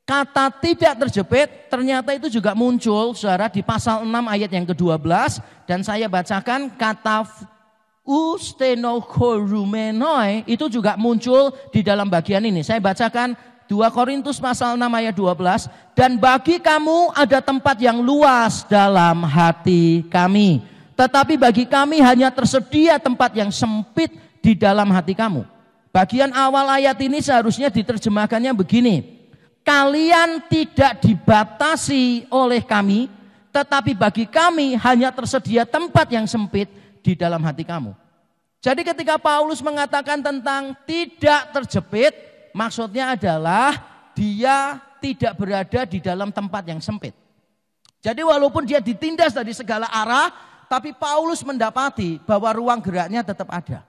Speaker 2: Kata tidak terjepit ternyata itu juga muncul saudara di pasal 6 ayat yang ke-12 dan saya bacakan kata ustenokorumenoi itu juga muncul di dalam bagian ini. Saya bacakan 2 Korintus pasal 6 ayat 12 dan bagi kamu ada tempat yang luas dalam hati kami tetapi bagi kami hanya tersedia tempat yang sempit di dalam hati kamu. Bagian awal ayat ini seharusnya diterjemahkannya begini. Kalian tidak dibatasi oleh kami, tetapi bagi kami hanya tersedia tempat yang sempit di dalam hati kamu. Jadi ketika Paulus mengatakan tentang tidak terjepit, maksudnya adalah dia tidak berada di dalam tempat yang sempit. Jadi walaupun dia ditindas dari segala arah, tapi Paulus mendapati bahwa ruang geraknya tetap ada.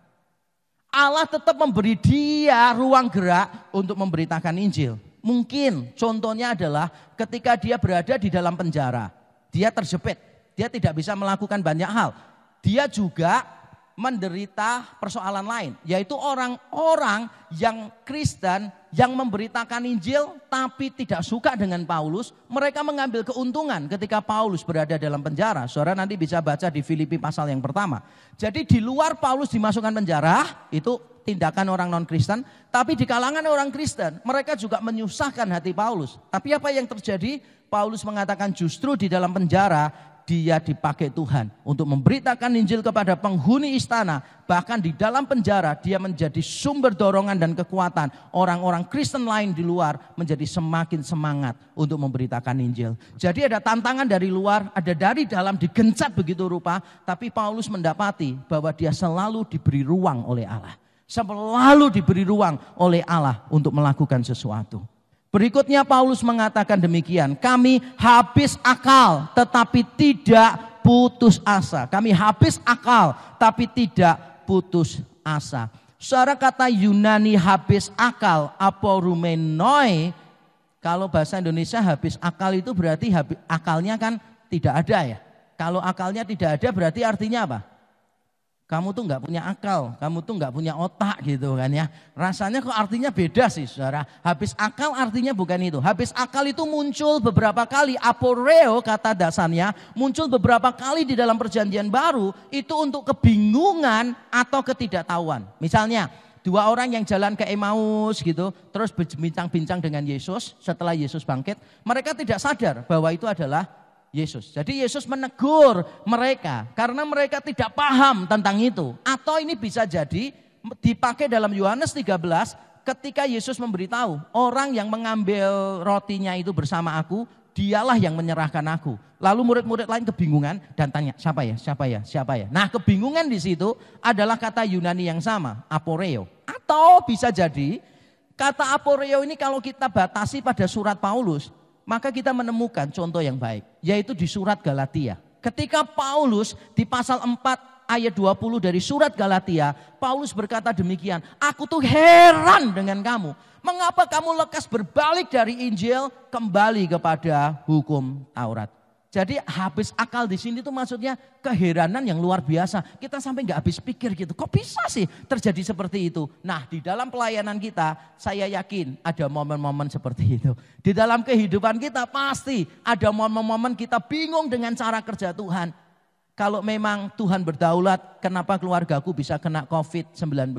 Speaker 2: Allah tetap memberi dia ruang gerak untuk memberitakan Injil. Mungkin contohnya adalah ketika dia berada di dalam penjara, dia terjepit, dia tidak bisa melakukan banyak hal. Dia juga menderita persoalan lain, yaitu orang-orang yang Kristen yang memberitakan Injil tapi tidak suka dengan Paulus, mereka mengambil keuntungan ketika Paulus berada dalam penjara. Saudara nanti bisa baca di Filipi pasal yang pertama. Jadi di luar Paulus dimasukkan penjara, itu tindakan orang non-Kristen, tapi di kalangan orang Kristen mereka juga menyusahkan hati Paulus. Tapi apa yang terjadi? Paulus mengatakan justru di dalam penjara dia dipakai Tuhan untuk memberitakan Injil kepada penghuni istana. Bahkan di dalam penjara dia menjadi sumber dorongan dan kekuatan. Orang-orang Kristen lain di luar menjadi semakin semangat untuk memberitakan Injil. Jadi ada tantangan dari luar, ada dari dalam digencet begitu rupa. Tapi Paulus mendapati bahwa dia selalu diberi ruang oleh Allah. Selalu diberi ruang oleh Allah untuk melakukan sesuatu. Berikutnya Paulus mengatakan demikian, kami habis akal tetapi tidak putus asa. Kami habis akal tapi tidak putus asa. Secara kata Yunani habis akal, aporumenoi, kalau bahasa Indonesia habis akal itu berarti habis, akalnya kan tidak ada ya. Kalau akalnya tidak ada berarti artinya apa? Kamu tuh nggak punya akal, kamu tuh nggak punya otak gitu kan ya. Rasanya kok artinya beda sih saudara. Habis akal artinya bukan itu. Habis akal itu muncul beberapa kali, aporeo kata dasarnya, muncul beberapa kali di dalam perjanjian baru itu untuk kebingungan atau ketidaktahuan. Misalnya dua orang yang jalan ke Emmaus gitu, terus berbincang-bincang dengan Yesus setelah Yesus bangkit, mereka tidak sadar bahwa itu adalah Yesus. Jadi Yesus menegur mereka karena mereka tidak paham tentang itu. Atau ini bisa jadi dipakai dalam Yohanes 13 ketika Yesus memberitahu orang yang mengambil rotinya itu bersama aku, dialah yang menyerahkan aku. Lalu murid-murid lain kebingungan dan tanya, siapa ya, siapa ya, siapa ya. Nah kebingungan di situ adalah kata Yunani yang sama, aporeo. Atau bisa jadi kata aporeo ini kalau kita batasi pada surat Paulus, maka kita menemukan contoh yang baik, yaitu di surat Galatia. Ketika Paulus di pasal 4 ayat 20 dari surat Galatia, Paulus berkata demikian, aku tuh heran dengan kamu. Mengapa kamu lekas berbalik dari Injil kembali kepada hukum Taurat? Jadi habis akal di sini tuh maksudnya keheranan yang luar biasa. Kita sampai nggak habis pikir gitu. Kok bisa sih terjadi seperti itu? Nah di dalam pelayanan kita saya yakin ada momen-momen seperti itu. Di dalam kehidupan kita pasti ada momen-momen kita bingung dengan cara kerja Tuhan. Kalau memang Tuhan berdaulat, kenapa keluargaku bisa kena COVID-19?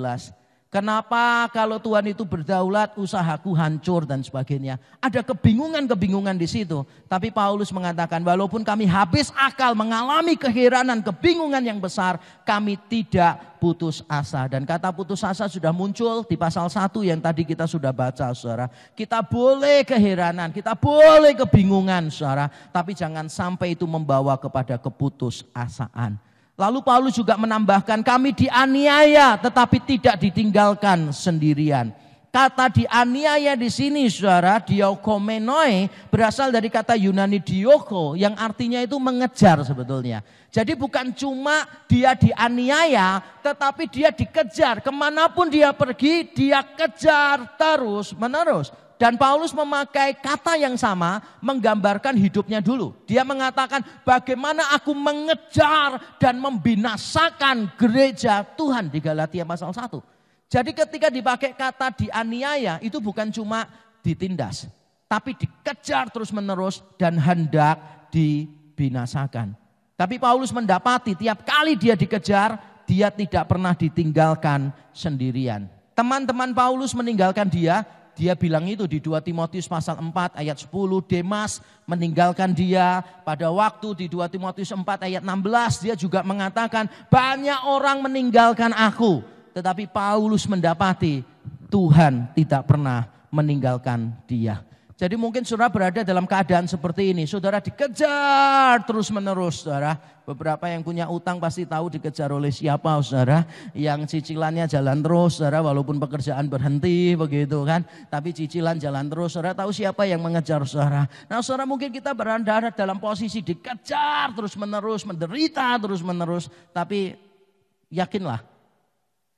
Speaker 2: Kenapa kalau Tuhan itu berdaulat usahaku hancur dan sebagainya. Ada kebingungan-kebingungan di situ. Tapi Paulus mengatakan walaupun kami habis akal mengalami keheranan, kebingungan yang besar. Kami tidak putus asa. Dan kata putus asa sudah muncul di pasal 1 yang tadi kita sudah baca saudara. Kita boleh keheranan, kita boleh kebingungan saudara. Tapi jangan sampai itu membawa kepada keputus asaan. Lalu Paulus juga menambahkan kami dianiaya tetapi tidak ditinggalkan sendirian. Kata dianiaya di sini saudara diokomenoi berasal dari kata Yunani dioko yang artinya itu mengejar sebetulnya. Jadi bukan cuma dia dianiaya tetapi dia dikejar. Ke mana pun dia pergi dia kejar terus menerus. Dan Paulus memakai kata yang sama menggambarkan hidupnya dulu. Dia mengatakan bagaimana aku mengejar dan membinasakan gereja Tuhan di Galatia pasal 1. Jadi ketika dipakai kata dianiaya itu bukan cuma ditindas. Tapi dikejar terus menerus dan hendak dibinasakan. Tapi Paulus mendapati tiap kali dia dikejar dia tidak pernah ditinggalkan sendirian. Teman-teman Paulus meninggalkan dia dia bilang itu di 2 Timotius pasal 4 ayat 10 Demas meninggalkan dia pada waktu di 2 Timotius 4 ayat 16 dia juga mengatakan banyak orang meninggalkan aku tetapi Paulus mendapati Tuhan tidak pernah meninggalkan dia. Jadi mungkin saudara berada dalam keadaan seperti ini. Saudara dikejar terus menerus saudara. Beberapa yang punya utang pasti tahu dikejar oleh siapa saudara. Yang cicilannya jalan terus saudara walaupun pekerjaan berhenti begitu kan. Tapi cicilan jalan terus saudara tahu siapa yang mengejar saudara. Nah saudara mungkin kita berada dalam posisi dikejar terus menerus, menderita terus menerus. Tapi yakinlah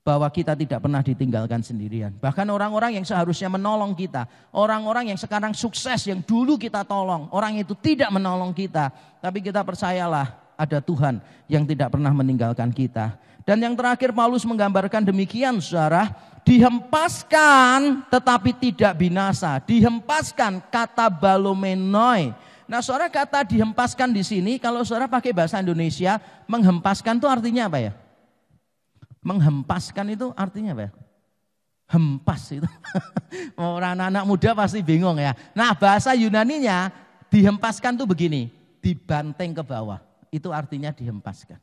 Speaker 2: bahwa kita tidak pernah ditinggalkan sendirian. Bahkan orang-orang yang seharusnya menolong kita, orang-orang yang sekarang sukses yang dulu kita tolong, orang itu tidak menolong kita, tapi kita percayalah ada Tuhan yang tidak pernah meninggalkan kita. Dan yang terakhir Paulus menggambarkan demikian saudara, dihempaskan tetapi tidak binasa, dihempaskan kata balomenoi. Nah, saudara kata dihempaskan di sini kalau saudara pakai bahasa Indonesia, menghempaskan itu artinya apa ya? Menghempaskan itu artinya apa ya? Hempas itu. Orang anak muda pasti bingung ya. Nah bahasa Yunaninya dihempaskan tuh begini. Dibanteng ke bawah. Itu artinya dihempaskan.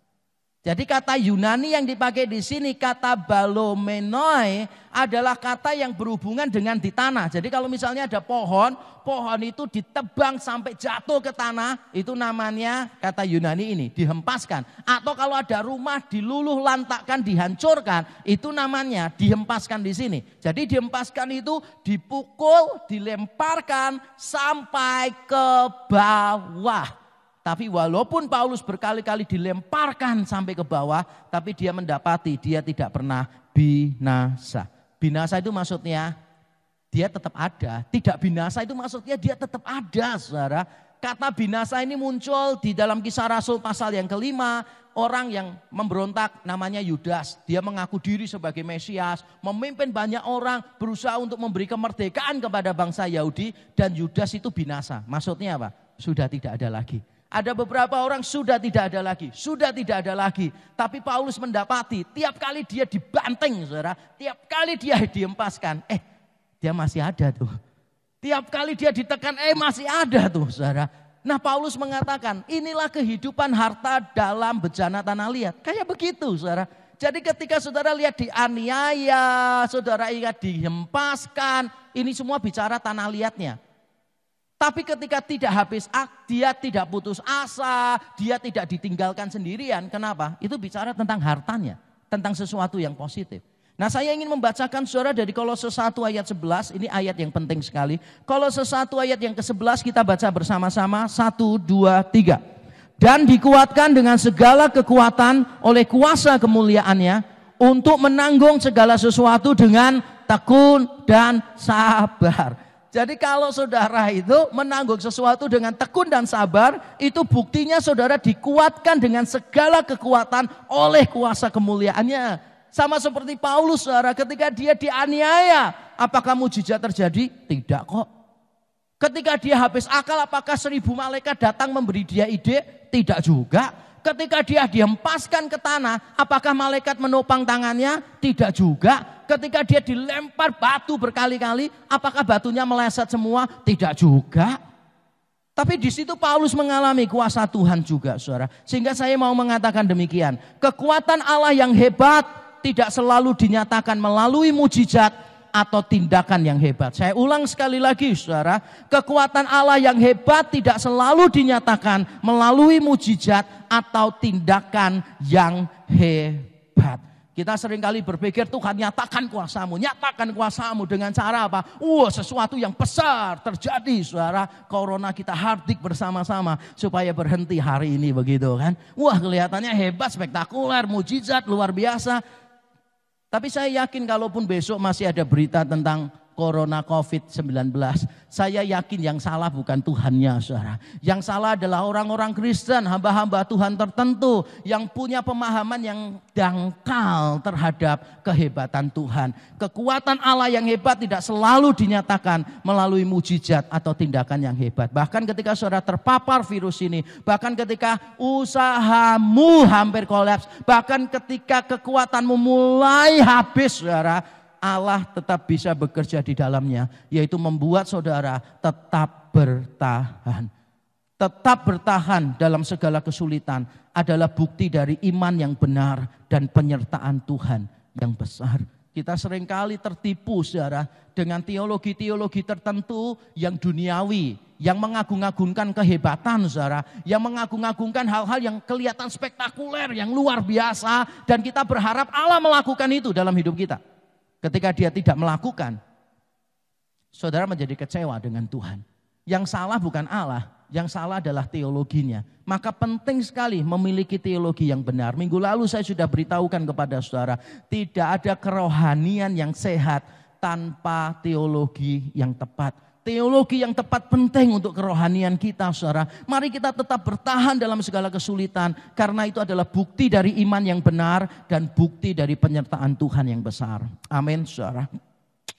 Speaker 2: Jadi kata Yunani yang dipakai di sini kata balomenoi adalah kata yang berhubungan dengan di tanah. Jadi kalau misalnya ada pohon, pohon itu ditebang sampai jatuh ke tanah, itu namanya kata Yunani ini dihempaskan. Atau kalau ada rumah diluluh lantakkan, dihancurkan, itu namanya dihempaskan di sini. Jadi dihempaskan itu dipukul, dilemparkan sampai ke bawah. Tapi walaupun Paulus berkali-kali dilemparkan sampai ke bawah, tapi dia mendapati dia tidak pernah binasa. Binasa itu maksudnya dia tetap ada. Tidak binasa itu maksudnya dia tetap ada, saudara. Kata binasa ini muncul di dalam kisah Rasul pasal yang kelima. Orang yang memberontak namanya Yudas. Dia mengaku diri sebagai Mesias. Memimpin banyak orang berusaha untuk memberi kemerdekaan kepada bangsa Yahudi. Dan Yudas itu binasa. Maksudnya apa? Sudah tidak ada lagi. Ada beberapa orang sudah tidak ada lagi, sudah tidak ada lagi. Tapi Paulus mendapati tiap kali dia dibanting, saudara, tiap kali dia diempaskan, eh dia masih ada tuh. Tiap kali dia ditekan, eh masih ada tuh, saudara. Nah Paulus mengatakan, inilah kehidupan harta dalam bejana tanah liat. Kayak begitu, saudara. Jadi ketika saudara lihat dianiaya, saudara ingat dihempaskan, ini semua bicara tanah liatnya. Tapi ketika tidak habis dia tidak putus asa, dia tidak ditinggalkan sendirian. Kenapa? Itu bicara tentang hartanya, tentang sesuatu yang positif. Nah saya ingin membacakan suara dari Kolose 1 ayat 11, ini ayat yang penting sekali. Kolose 1 ayat yang ke-11 kita baca bersama-sama, 1, 2, 3. Dan dikuatkan dengan segala kekuatan oleh kuasa kemuliaannya untuk menanggung segala sesuatu dengan tekun dan sabar. Jadi kalau saudara itu menanggung sesuatu dengan tekun dan sabar, itu buktinya saudara dikuatkan dengan segala kekuatan oleh kuasa kemuliaannya. Sama seperti Paulus saudara ketika dia dianiaya, apakah mujizat terjadi? Tidak kok. Ketika dia habis akal apakah seribu malaikat datang memberi dia ide? Tidak juga. Ketika dia dihempaskan ke tanah, apakah malaikat menopang tangannya? Tidak juga. Ketika dia dilempar batu berkali-kali, apakah batunya meleset semua? Tidak juga. Tapi di situ Paulus mengalami kuasa Tuhan juga, saudara. Sehingga saya mau mengatakan demikian. Kekuatan Allah yang hebat tidak selalu dinyatakan melalui mujizat, atau tindakan yang hebat. Saya ulang sekali lagi saudara, kekuatan Allah yang hebat tidak selalu dinyatakan melalui mujizat atau tindakan yang hebat. Kita sering kali berpikir Tuhan nyatakan kuasamu, nyatakan kuasamu dengan cara apa? Wah sesuatu yang besar terjadi saudara. Corona kita hardik bersama-sama supaya berhenti hari ini begitu kan. Wah kelihatannya hebat, spektakuler, mujizat, luar biasa. Tapi saya yakin kalaupun besok masih ada berita tentang corona COVID-19. Saya yakin yang salah bukan Tuhannya saudara. Yang salah adalah orang-orang Kristen, hamba-hamba Tuhan tertentu yang punya pemahaman yang dangkal terhadap kehebatan Tuhan. Kekuatan Allah yang hebat tidak selalu dinyatakan melalui mujizat atau tindakan yang hebat. Bahkan ketika saudara terpapar virus ini, bahkan ketika usahamu hampir kolaps, bahkan ketika kekuatanmu mulai habis saudara, Allah tetap bisa bekerja di dalamnya, yaitu membuat saudara tetap bertahan. Tetap bertahan dalam segala kesulitan adalah bukti dari iman yang benar dan penyertaan Tuhan yang besar. Kita sering kali tertipu saudara dengan teologi-teologi tertentu yang duniawi, yang mengagung-agungkan kehebatan saudara, yang mengagung-agungkan hal-hal yang kelihatan spektakuler, yang luar biasa dan kita berharap Allah melakukan itu dalam hidup kita. Ketika dia tidak melakukan, saudara menjadi kecewa dengan Tuhan. Yang salah bukan Allah, yang salah adalah teologinya. Maka penting sekali memiliki teologi yang benar. Minggu lalu saya sudah beritahukan kepada saudara, tidak ada kerohanian yang sehat tanpa teologi yang tepat. Teologi yang tepat penting untuk kerohanian kita saudara. Mari kita tetap bertahan dalam segala kesulitan. Karena itu adalah bukti dari iman yang benar dan bukti dari penyertaan Tuhan yang besar. Amin saudara.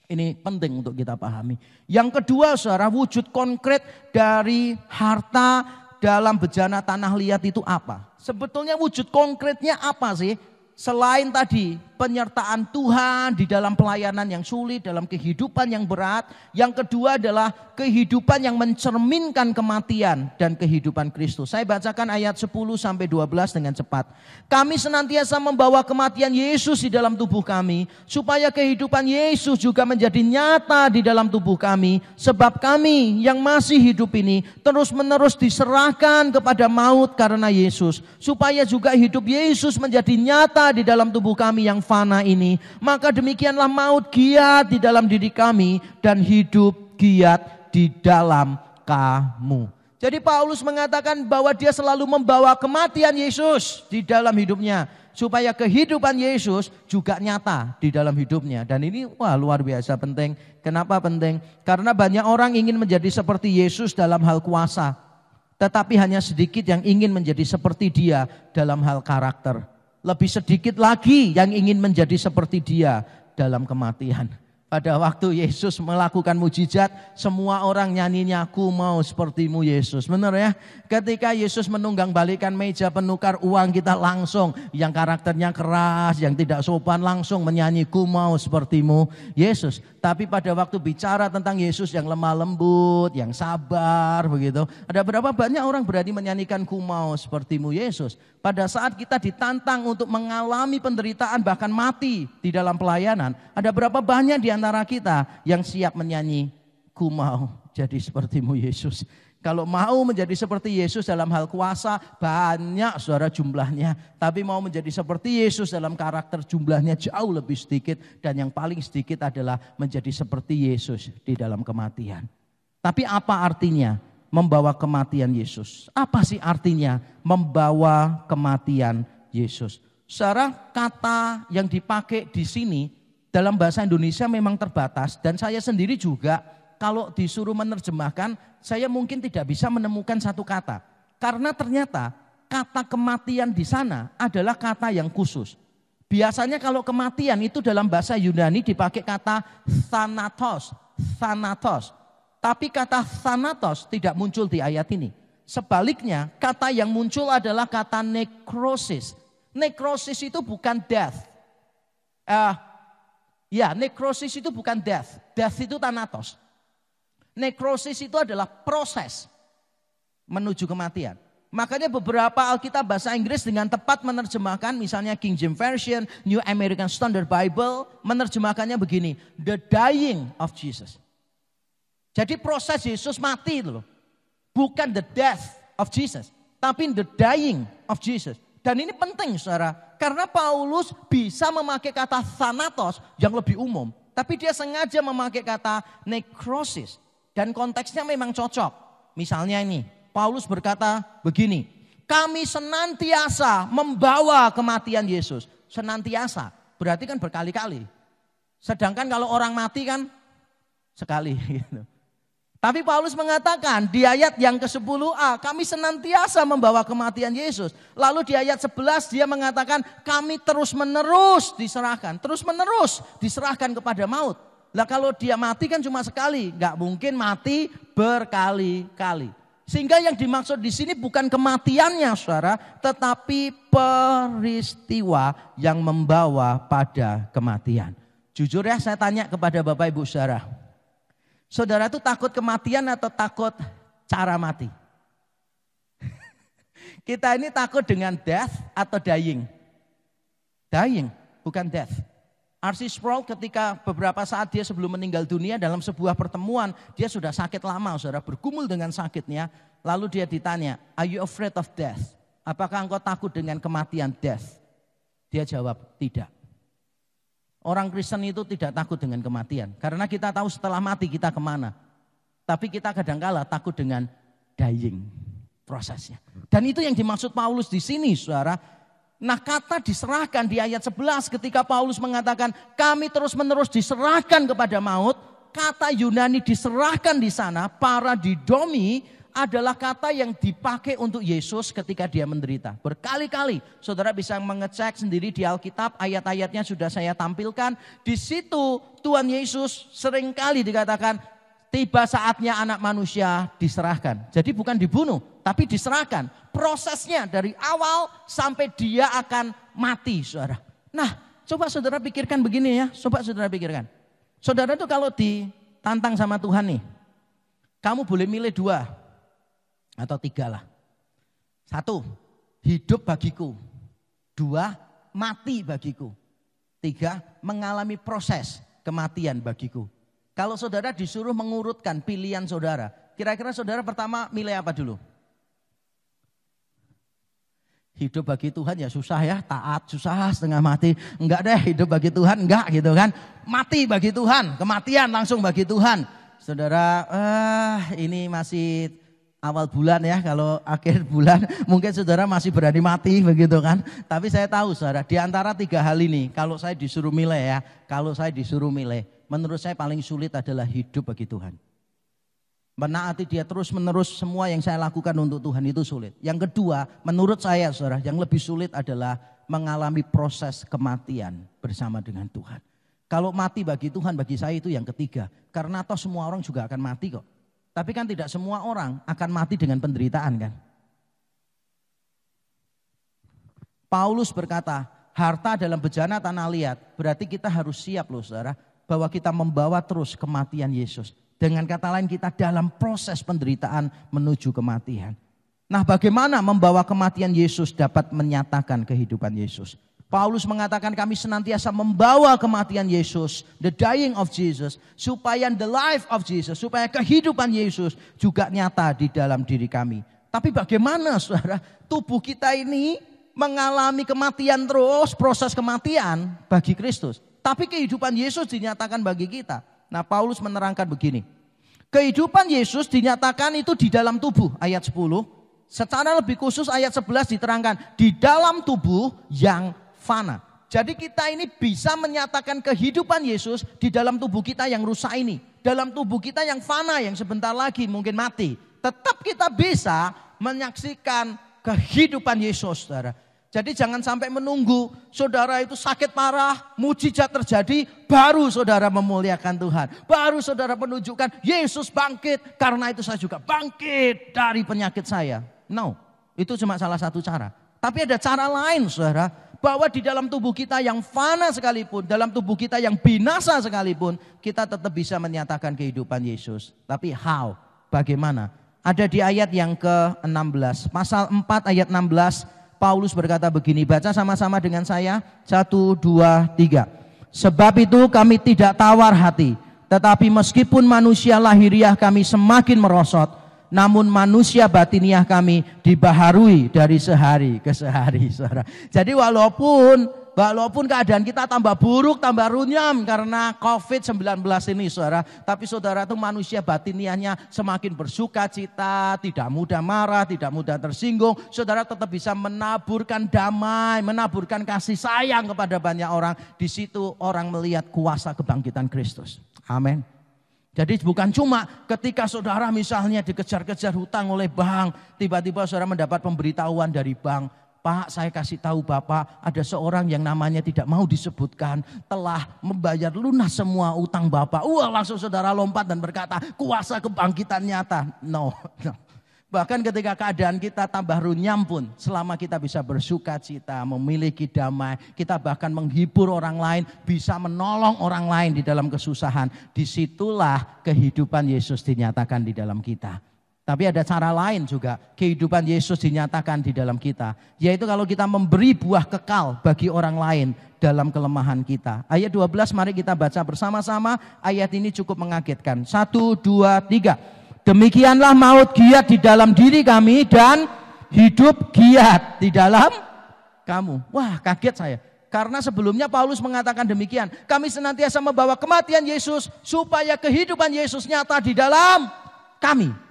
Speaker 2: Ini penting untuk kita pahami. Yang kedua saudara wujud konkret dari harta dalam bejana tanah liat itu apa? Sebetulnya wujud konkretnya apa sih? Selain tadi penyertaan Tuhan di dalam pelayanan yang sulit, dalam kehidupan yang berat. Yang kedua adalah kehidupan yang mencerminkan kematian dan kehidupan Kristus. Saya bacakan ayat 10 sampai 12 dengan cepat. Kami senantiasa membawa kematian Yesus di dalam tubuh kami supaya kehidupan Yesus juga menjadi nyata di dalam tubuh kami sebab kami yang masih hidup ini terus-menerus diserahkan kepada maut karena Yesus supaya juga hidup Yesus menjadi nyata di dalam tubuh kami yang fana ini, maka demikianlah maut giat di dalam diri kami dan hidup giat di dalam kamu. Jadi Paulus mengatakan bahwa dia selalu membawa kematian Yesus di dalam hidupnya supaya kehidupan Yesus juga nyata di dalam hidupnya. Dan ini wah luar biasa penting. Kenapa penting? Karena banyak orang ingin menjadi seperti Yesus dalam hal kuasa. Tetapi hanya sedikit yang ingin menjadi seperti dia dalam hal karakter lebih sedikit lagi yang ingin menjadi seperti dia dalam kematian. Pada waktu Yesus melakukan mujizat, semua orang nyanyinya, aku mau sepertimu Yesus. Benar ya? Ketika Yesus menunggang balikan meja penukar uang kita langsung, yang karakternya keras, yang tidak sopan langsung menyanyi, ku mau sepertimu Yesus. Tapi pada waktu bicara tentang Yesus yang lemah lembut, yang sabar begitu. Ada berapa banyak orang berani menyanyikan ku mau sepertimu Yesus. Pada saat kita ditantang untuk mengalami penderitaan bahkan mati di dalam pelayanan. Ada berapa banyak di antara kita yang siap menyanyi, ku mau jadi sepertimu Yesus. Kalau mau menjadi seperti Yesus dalam hal kuasa, banyak suara jumlahnya. Tapi mau menjadi seperti Yesus dalam karakter jumlahnya jauh lebih sedikit. Dan yang paling sedikit adalah menjadi seperti Yesus di dalam kematian. Tapi apa artinya membawa kematian Yesus? Apa sih artinya membawa kematian Yesus? Secara kata yang dipakai di sini dalam bahasa Indonesia memang terbatas dan saya sendiri juga kalau disuruh menerjemahkan saya mungkin tidak bisa menemukan satu kata. Karena ternyata kata kematian di sana adalah kata yang khusus. Biasanya kalau kematian itu dalam bahasa Yunani dipakai kata thanatos, thanatos. Tapi kata thanatos tidak muncul di ayat ini. Sebaliknya, kata yang muncul adalah kata nekrosis. Nekrosis itu bukan death. Uh, ya, nekrosis itu bukan death. Death itu tanatos. Nekrosis itu adalah proses menuju kematian. Makanya beberapa Alkitab bahasa Inggris dengan tepat menerjemahkan misalnya King James Version, New American Standard Bible menerjemahkannya begini, the dying of Jesus. Jadi proses Yesus mati itu loh. Bukan the death of Jesus, tapi the dying of Jesus. Dan ini penting saudara, karena Paulus bisa memakai kata thanatos yang lebih umum. Tapi dia sengaja memakai kata necrosis. Dan konteksnya memang cocok. Misalnya ini, Paulus berkata begini, kami senantiasa membawa kematian Yesus. Senantiasa, berarti kan berkali-kali. Sedangkan kalau orang mati kan sekali. Gitu. Tapi Paulus mengatakan di ayat yang ke-10a, kami senantiasa membawa kematian Yesus. Lalu di ayat 11 dia mengatakan kami terus menerus diserahkan. Terus menerus diserahkan kepada maut. Lah kalau dia mati kan cuma sekali, nggak mungkin mati berkali-kali. Sehingga yang dimaksud di sini bukan kematiannya saudara, tetapi peristiwa yang membawa pada kematian. Jujur ya saya tanya kepada Bapak Ibu saudara. Saudara itu takut kematian atau takut cara mati? Kita ini takut dengan death atau dying? Dying, bukan death. R.C. Sproul ketika beberapa saat dia sebelum meninggal dunia dalam sebuah pertemuan, dia sudah sakit lama, saudara bergumul dengan sakitnya. Lalu dia ditanya, are you afraid of death? Apakah engkau takut dengan kematian death? Dia jawab, tidak. Orang Kristen itu tidak takut dengan kematian. Karena kita tahu setelah mati kita ke mana. Tapi kita kadangkala takut dengan dying prosesnya. Dan itu yang dimaksud Paulus di sini saudara Nah kata diserahkan di ayat 11 ketika Paulus mengatakan kami terus menerus diserahkan kepada maut. Kata Yunani diserahkan di sana, para didomi adalah kata yang dipakai untuk Yesus ketika dia menderita. Berkali-kali saudara bisa mengecek sendiri di Alkitab, ayat-ayatnya sudah saya tampilkan. Di situ Tuhan Yesus sering kali dikatakan tiba saatnya anak manusia diserahkan. Jadi bukan dibunuh, tapi diserahkan. Prosesnya dari awal sampai dia akan mati, saudara. Nah, coba saudara pikirkan begini ya, coba saudara pikirkan. Saudara itu kalau ditantang sama Tuhan nih, kamu boleh milih dua atau tiga lah. Satu, hidup bagiku. Dua, mati bagiku. Tiga, mengalami proses kematian bagiku. Kalau saudara disuruh mengurutkan pilihan saudara, kira-kira saudara pertama milih apa dulu? Hidup bagi Tuhan ya susah ya, taat susah setengah mati. Enggak deh, hidup bagi Tuhan enggak gitu kan. Mati bagi Tuhan, kematian langsung bagi Tuhan. Saudara, eh, ini masih awal bulan ya, kalau akhir bulan mungkin saudara masih berani mati begitu kan. Tapi saya tahu saudara, di antara tiga hal ini, kalau saya disuruh milih ya, kalau saya disuruh milih, menurut saya paling sulit adalah hidup bagi Tuhan. Menaati dia terus menerus semua yang saya lakukan untuk Tuhan itu sulit. Yang kedua, menurut saya saudara, yang lebih sulit adalah mengalami proses kematian bersama dengan Tuhan. Kalau mati bagi Tuhan, bagi saya itu yang ketiga. Karena toh semua orang juga akan mati kok. Tapi kan tidak semua orang akan mati dengan penderitaan kan. Paulus berkata, harta dalam bejana tanah liat. Berarti kita harus siap loh saudara bahwa kita membawa terus kematian Yesus. Dengan kata lain kita dalam proses penderitaan menuju kematian. Nah bagaimana membawa kematian Yesus dapat menyatakan kehidupan Yesus. Paulus mengatakan kami senantiasa membawa kematian Yesus, the dying of Jesus, supaya the life of Jesus, supaya kehidupan Yesus juga nyata di dalam diri kami. Tapi bagaimana saudara, tubuh kita ini mengalami kematian terus, proses kematian bagi Kristus. Tapi kehidupan Yesus dinyatakan bagi kita. Nah Paulus menerangkan begini. Kehidupan Yesus dinyatakan itu di dalam tubuh. Ayat 10. Secara lebih khusus ayat 11 diterangkan. Di dalam tubuh yang fana. Jadi kita ini bisa menyatakan kehidupan Yesus di dalam tubuh kita yang rusak ini. Dalam tubuh kita yang fana yang sebentar lagi mungkin mati. Tetap kita bisa menyaksikan kehidupan Yesus saudara. Jadi jangan sampai menunggu saudara itu sakit parah, mujizat terjadi, baru saudara memuliakan Tuhan. Baru saudara menunjukkan Yesus bangkit, karena itu saya juga bangkit dari penyakit saya. No, itu cuma salah satu cara. Tapi ada cara lain saudara, bahwa di dalam tubuh kita yang fana sekalipun, dalam tubuh kita yang binasa sekalipun, kita tetap bisa menyatakan kehidupan Yesus. Tapi how? Bagaimana? Ada di ayat yang ke-16, pasal 4 ayat 16, Paulus berkata begini, baca sama-sama dengan saya. Satu, dua, tiga. Sebab itu kami tidak tawar hati. Tetapi meskipun manusia lahiriah kami semakin merosot. Namun manusia batiniah kami dibaharui dari sehari ke sehari. Saudara. Jadi walaupun Walaupun keadaan kita tambah buruk, tambah runyam karena COVID-19 ini saudara. Tapi saudara itu manusia batiniahnya semakin bersuka cita, tidak mudah marah, tidak mudah tersinggung. Saudara tetap bisa menaburkan damai, menaburkan kasih sayang kepada banyak orang. Di situ orang melihat kuasa kebangkitan Kristus. Amin. Jadi bukan cuma ketika saudara misalnya dikejar-kejar hutang oleh bank, tiba-tiba saudara mendapat pemberitahuan dari bank, Pak saya kasih tahu Bapak ada seorang yang namanya tidak mau disebutkan telah membayar lunas semua utang Bapak. Wah langsung saudara lompat dan berkata kuasa kebangkitan nyata. No, no. Bahkan ketika keadaan kita tambah runyam pun selama kita bisa bersuka cita, memiliki damai, kita bahkan menghibur orang lain, bisa menolong orang lain di dalam kesusahan. Di situlah kehidupan Yesus dinyatakan di dalam kita. Tapi ada cara lain juga kehidupan Yesus dinyatakan di dalam kita. Yaitu kalau kita memberi buah kekal bagi orang lain dalam kelemahan kita. Ayat 12 mari kita baca bersama-sama. Ayat ini cukup mengagetkan. Satu, dua, tiga. Demikianlah maut giat di dalam diri kami dan hidup giat di dalam kamu. Wah kaget saya. Karena sebelumnya Paulus mengatakan demikian. Kami senantiasa membawa kematian Yesus supaya kehidupan Yesus nyata di dalam kami.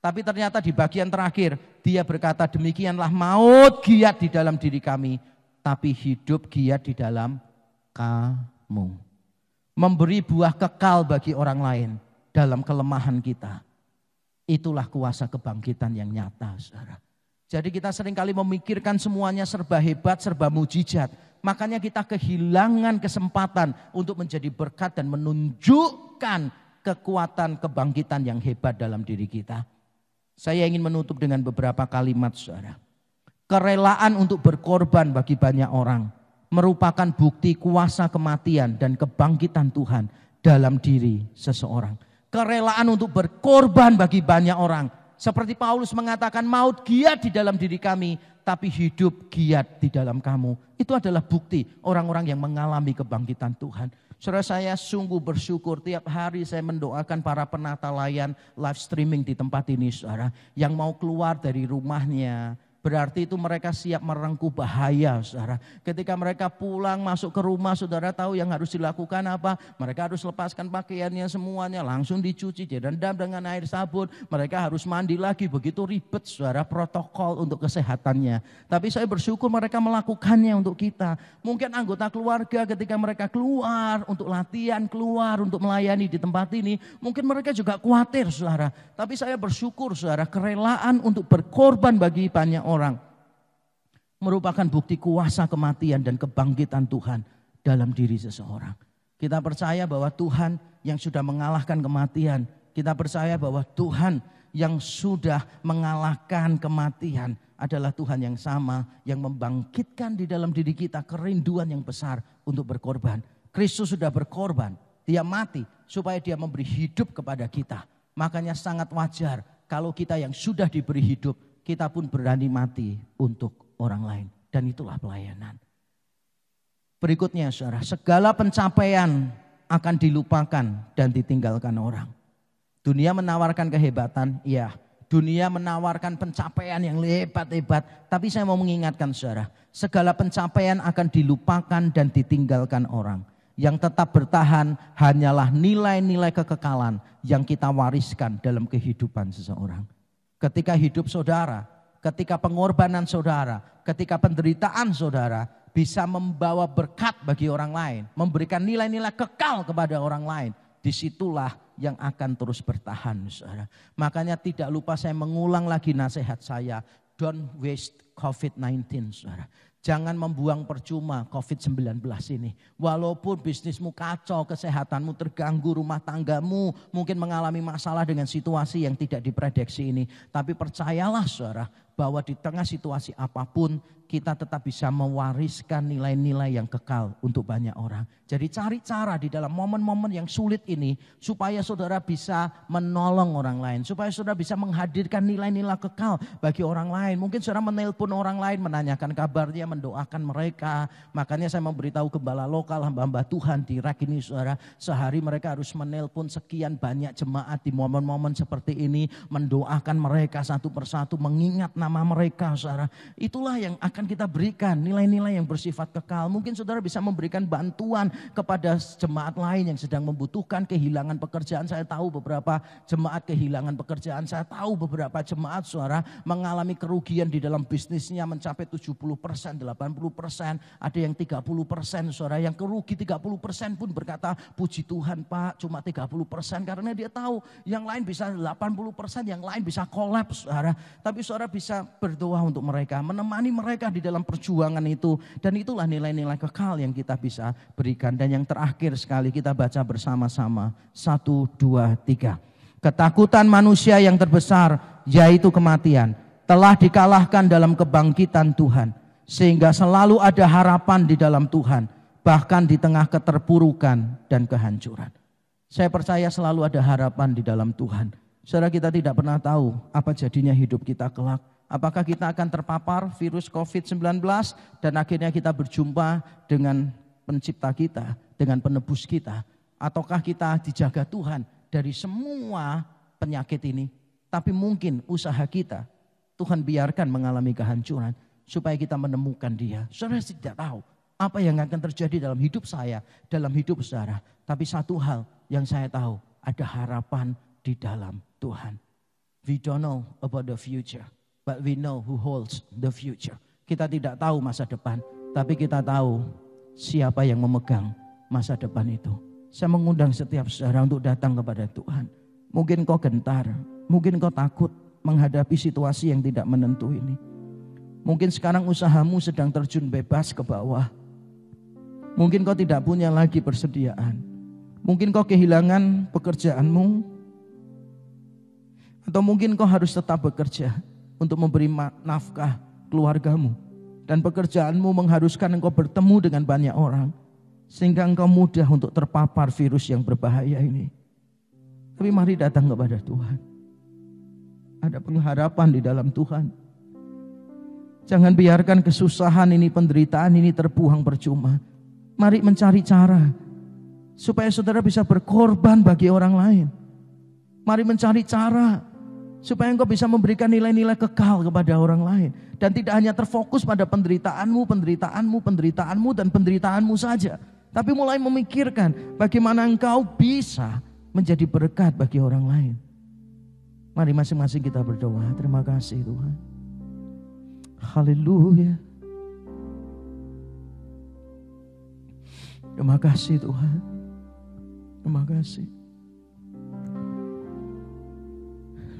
Speaker 2: Tapi ternyata di bagian terakhir dia berkata demikianlah maut giat di dalam diri kami. Tapi hidup giat di dalam kamu. Memberi buah kekal bagi orang lain dalam kelemahan kita. Itulah kuasa kebangkitan yang nyata saudara. Jadi kita sering kali memikirkan semuanya serba hebat, serba mujizat. Makanya kita kehilangan kesempatan untuk menjadi berkat dan menunjukkan kekuatan kebangkitan yang hebat dalam diri kita. Saya ingin menutup dengan beberapa kalimat saudara. Kerelaan untuk berkorban bagi banyak orang merupakan bukti kuasa kematian dan kebangkitan Tuhan dalam diri seseorang. Kerelaan untuk berkorban bagi banyak orang. Seperti Paulus mengatakan maut giat di dalam diri kami, tapi hidup giat di dalam kamu. Itu adalah bukti orang-orang yang mengalami kebangkitan Tuhan. Saudara saya sungguh bersyukur tiap hari saya mendoakan para penata layan live streaming di tempat ini saudara. Yang mau keluar dari rumahnya, Berarti itu mereka siap merengkuh bahaya, saudara. Ketika mereka pulang masuk ke rumah, saudara tahu yang harus dilakukan apa? Mereka harus lepaskan pakaiannya semuanya, langsung dicuci, direndam dengan air sabun. Mereka harus mandi lagi, begitu ribet, saudara, protokol untuk kesehatannya. Tapi saya bersyukur mereka melakukannya untuk kita. Mungkin anggota keluarga ketika mereka keluar untuk latihan, keluar untuk melayani di tempat ini, mungkin mereka juga khawatir, saudara. Tapi saya bersyukur, saudara, kerelaan untuk berkorban bagi banyak orang orang merupakan bukti kuasa kematian dan kebangkitan Tuhan dalam diri seseorang. Kita percaya bahwa Tuhan yang sudah mengalahkan kematian, kita percaya bahwa Tuhan yang sudah mengalahkan kematian adalah Tuhan yang sama yang membangkitkan di dalam diri kita kerinduan yang besar untuk berkorban. Kristus sudah berkorban, dia mati supaya dia memberi hidup kepada kita. Makanya sangat wajar kalau kita yang sudah diberi hidup kita pun berani mati untuk orang lain. Dan itulah pelayanan. Berikutnya saudara, segala pencapaian akan dilupakan dan ditinggalkan orang. Dunia menawarkan kehebatan, iya. Dunia menawarkan pencapaian yang hebat-hebat. Tapi saya mau mengingatkan saudara, segala pencapaian akan dilupakan dan ditinggalkan orang. Yang tetap bertahan hanyalah nilai-nilai kekekalan yang kita wariskan dalam kehidupan seseorang. Ketika hidup saudara, ketika pengorbanan saudara, ketika penderitaan saudara bisa membawa berkat bagi orang lain, memberikan nilai-nilai kekal kepada orang lain, di situlah yang akan terus bertahan saudara. Makanya tidak lupa saya mengulang lagi nasihat saya, don't waste COVID-19, saudara. Jangan membuang percuma COVID-19 ini. Walaupun bisnismu kacau, kesehatanmu terganggu, rumah tanggamu mungkin mengalami masalah dengan situasi yang tidak diprediksi ini. Tapi percayalah saudara, bahwa di tengah situasi apa pun kita tetap bisa mewariskan nilai-nilai yang kekal untuk banyak orang. Jadi cari cara di dalam momen-momen yang sulit ini supaya saudara bisa menolong orang lain, supaya saudara bisa menghadirkan nilai-nilai kekal bagi orang lain. Mungkin saudara menelpon orang lain, menanyakan kabarnya, mendoakan mereka. Makanya saya memberitahu gembala lokal hamba-hamba Tuhan di rak ini saudara, sehari mereka harus menelpon sekian banyak jemaat di momen-momen seperti ini, mendoakan mereka satu persatu, mengingat nama mereka saudara. Itulah yang akan kita berikan nilai-nilai yang bersifat kekal. Mungkin saudara bisa memberikan bantuan kepada jemaat lain yang sedang membutuhkan kehilangan pekerjaan. Saya tahu beberapa jemaat kehilangan pekerjaan. Saya tahu beberapa jemaat saudara mengalami kerugian di dalam bisnisnya mencapai 70 persen, 80 persen. Ada yang 30 persen saudara. Yang kerugi 30 persen pun berkata puji Tuhan Pak cuma 30 persen. Karena dia tahu yang lain bisa 80 persen, yang lain bisa kolaps saudara. Tapi saudara bisa berdoa untuk mereka, menemani mereka di dalam perjuangan itu. Dan itulah nilai-nilai kekal yang kita bisa berikan. Dan yang terakhir sekali kita baca bersama-sama. Satu, dua, tiga. Ketakutan manusia yang terbesar yaitu kematian. Telah dikalahkan dalam kebangkitan Tuhan. Sehingga selalu ada harapan di dalam Tuhan. Bahkan di tengah keterpurukan dan kehancuran. Saya percaya selalu ada harapan di dalam Tuhan. Saudara kita tidak pernah tahu apa jadinya hidup kita kelak. Apakah kita akan terpapar virus COVID-19 dan akhirnya kita berjumpa dengan pencipta kita, dengan penebus kita. Ataukah kita dijaga Tuhan dari semua penyakit ini. Tapi mungkin usaha kita, Tuhan biarkan mengalami kehancuran supaya kita menemukan dia. Saudara tidak tahu apa yang akan terjadi dalam hidup saya, dalam hidup saudara. Tapi satu hal yang saya tahu, ada harapan di dalam Tuhan. We don't know about the future. But we know who holds the future. Kita tidak tahu masa depan, tapi kita tahu siapa yang memegang masa depan itu. Saya mengundang setiap saudara untuk datang kepada Tuhan. Mungkin kau gentar, mungkin kau takut menghadapi situasi yang tidak menentu ini. Mungkin sekarang usahamu sedang terjun bebas ke bawah. Mungkin kau tidak punya lagi persediaan. Mungkin kau kehilangan pekerjaanmu. Atau mungkin kau harus tetap bekerja untuk memberi nafkah keluargamu. Dan pekerjaanmu mengharuskan engkau bertemu dengan banyak orang. Sehingga engkau mudah untuk terpapar virus yang berbahaya ini. Tapi mari datang kepada Tuhan. Ada pengharapan di dalam Tuhan. Jangan biarkan kesusahan ini, penderitaan ini terbuang percuma. Mari mencari cara supaya saudara bisa berkorban bagi orang lain. Mari mencari cara Supaya engkau bisa memberikan nilai-nilai kekal kepada orang lain. Dan tidak hanya terfokus pada penderitaanmu, penderitaanmu, penderitaanmu, dan penderitaanmu saja. Tapi mulai memikirkan bagaimana engkau bisa menjadi berkat bagi orang lain. Mari masing-masing kita berdoa. Terima kasih Tuhan. Haleluya. Terima kasih Tuhan. Terima kasih.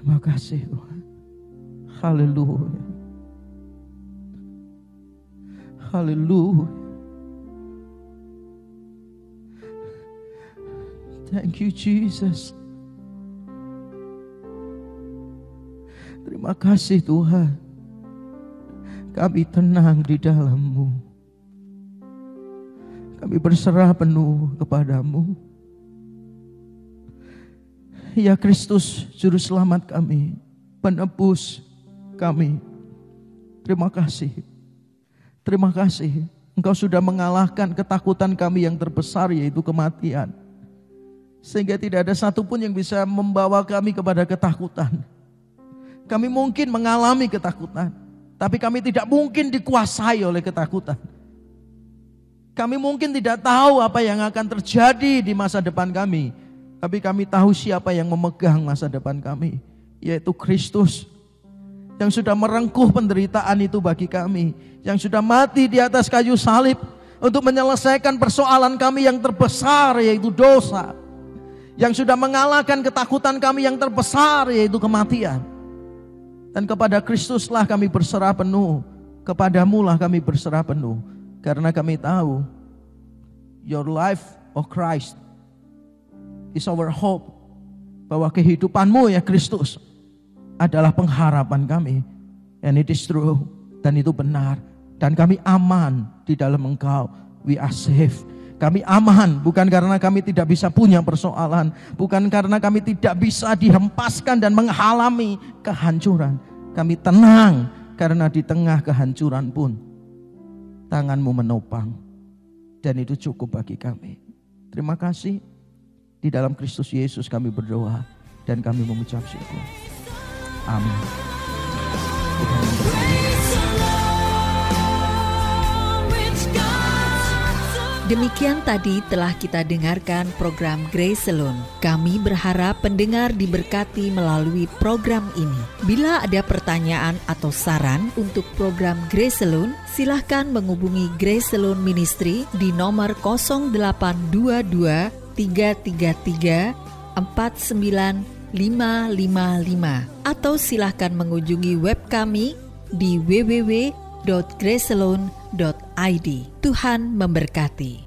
Speaker 2: Terima kasih Tuhan. Haleluya. Haleluya. Thank you Jesus. Terima kasih Tuhan. Kami tenang di dalammu. Kami berserah penuh kepadamu. Ya Kristus, Juru Selamat kami, penebus kami. Terima kasih. Terima kasih. Engkau sudah mengalahkan ketakutan kami yang terbesar yaitu kematian. Sehingga tidak ada satupun yang bisa membawa kami kepada ketakutan. Kami mungkin mengalami ketakutan. Tapi kami tidak mungkin dikuasai oleh ketakutan. Kami mungkin tidak tahu apa yang akan terjadi di masa depan kami. Tapi kami tahu siapa yang memegang masa depan kami, yaitu Kristus yang sudah merengkuh penderitaan itu bagi kami, yang sudah mati di atas kayu salib untuk menyelesaikan persoalan kami yang terbesar yaitu dosa. Yang sudah mengalahkan ketakutan kami yang terbesar yaitu kematian. Dan kepada Kristuslah kami berserah penuh. Kepadamulah kami berserah penuh. Karena kami tahu your life of Christ is our hope. Bahwa kehidupanmu ya Kristus adalah pengharapan kami. And it is true. Dan itu benar. Dan kami aman di dalam engkau. We are safe. Kami aman bukan karena kami tidak bisa punya persoalan, bukan karena kami tidak bisa dihempaskan dan menghalami kehancuran. Kami tenang karena di tengah kehancuran pun tanganmu menopang. Dan itu cukup bagi kami. Terima kasih. Di dalam Kristus Yesus kami berdoa dan kami mengucap syukur. Amin.
Speaker 1: Demikian tadi telah kita dengarkan program Grace Salon. Kami berharap pendengar diberkati melalui program ini. Bila ada pertanyaan atau saran untuk program Grace Salon, silahkan menghubungi Grace Salon Ministry di nomor 0822 333 49555 atau silahkan mengunjungi web kami di www.gracelone.id. Tuhan memberkati.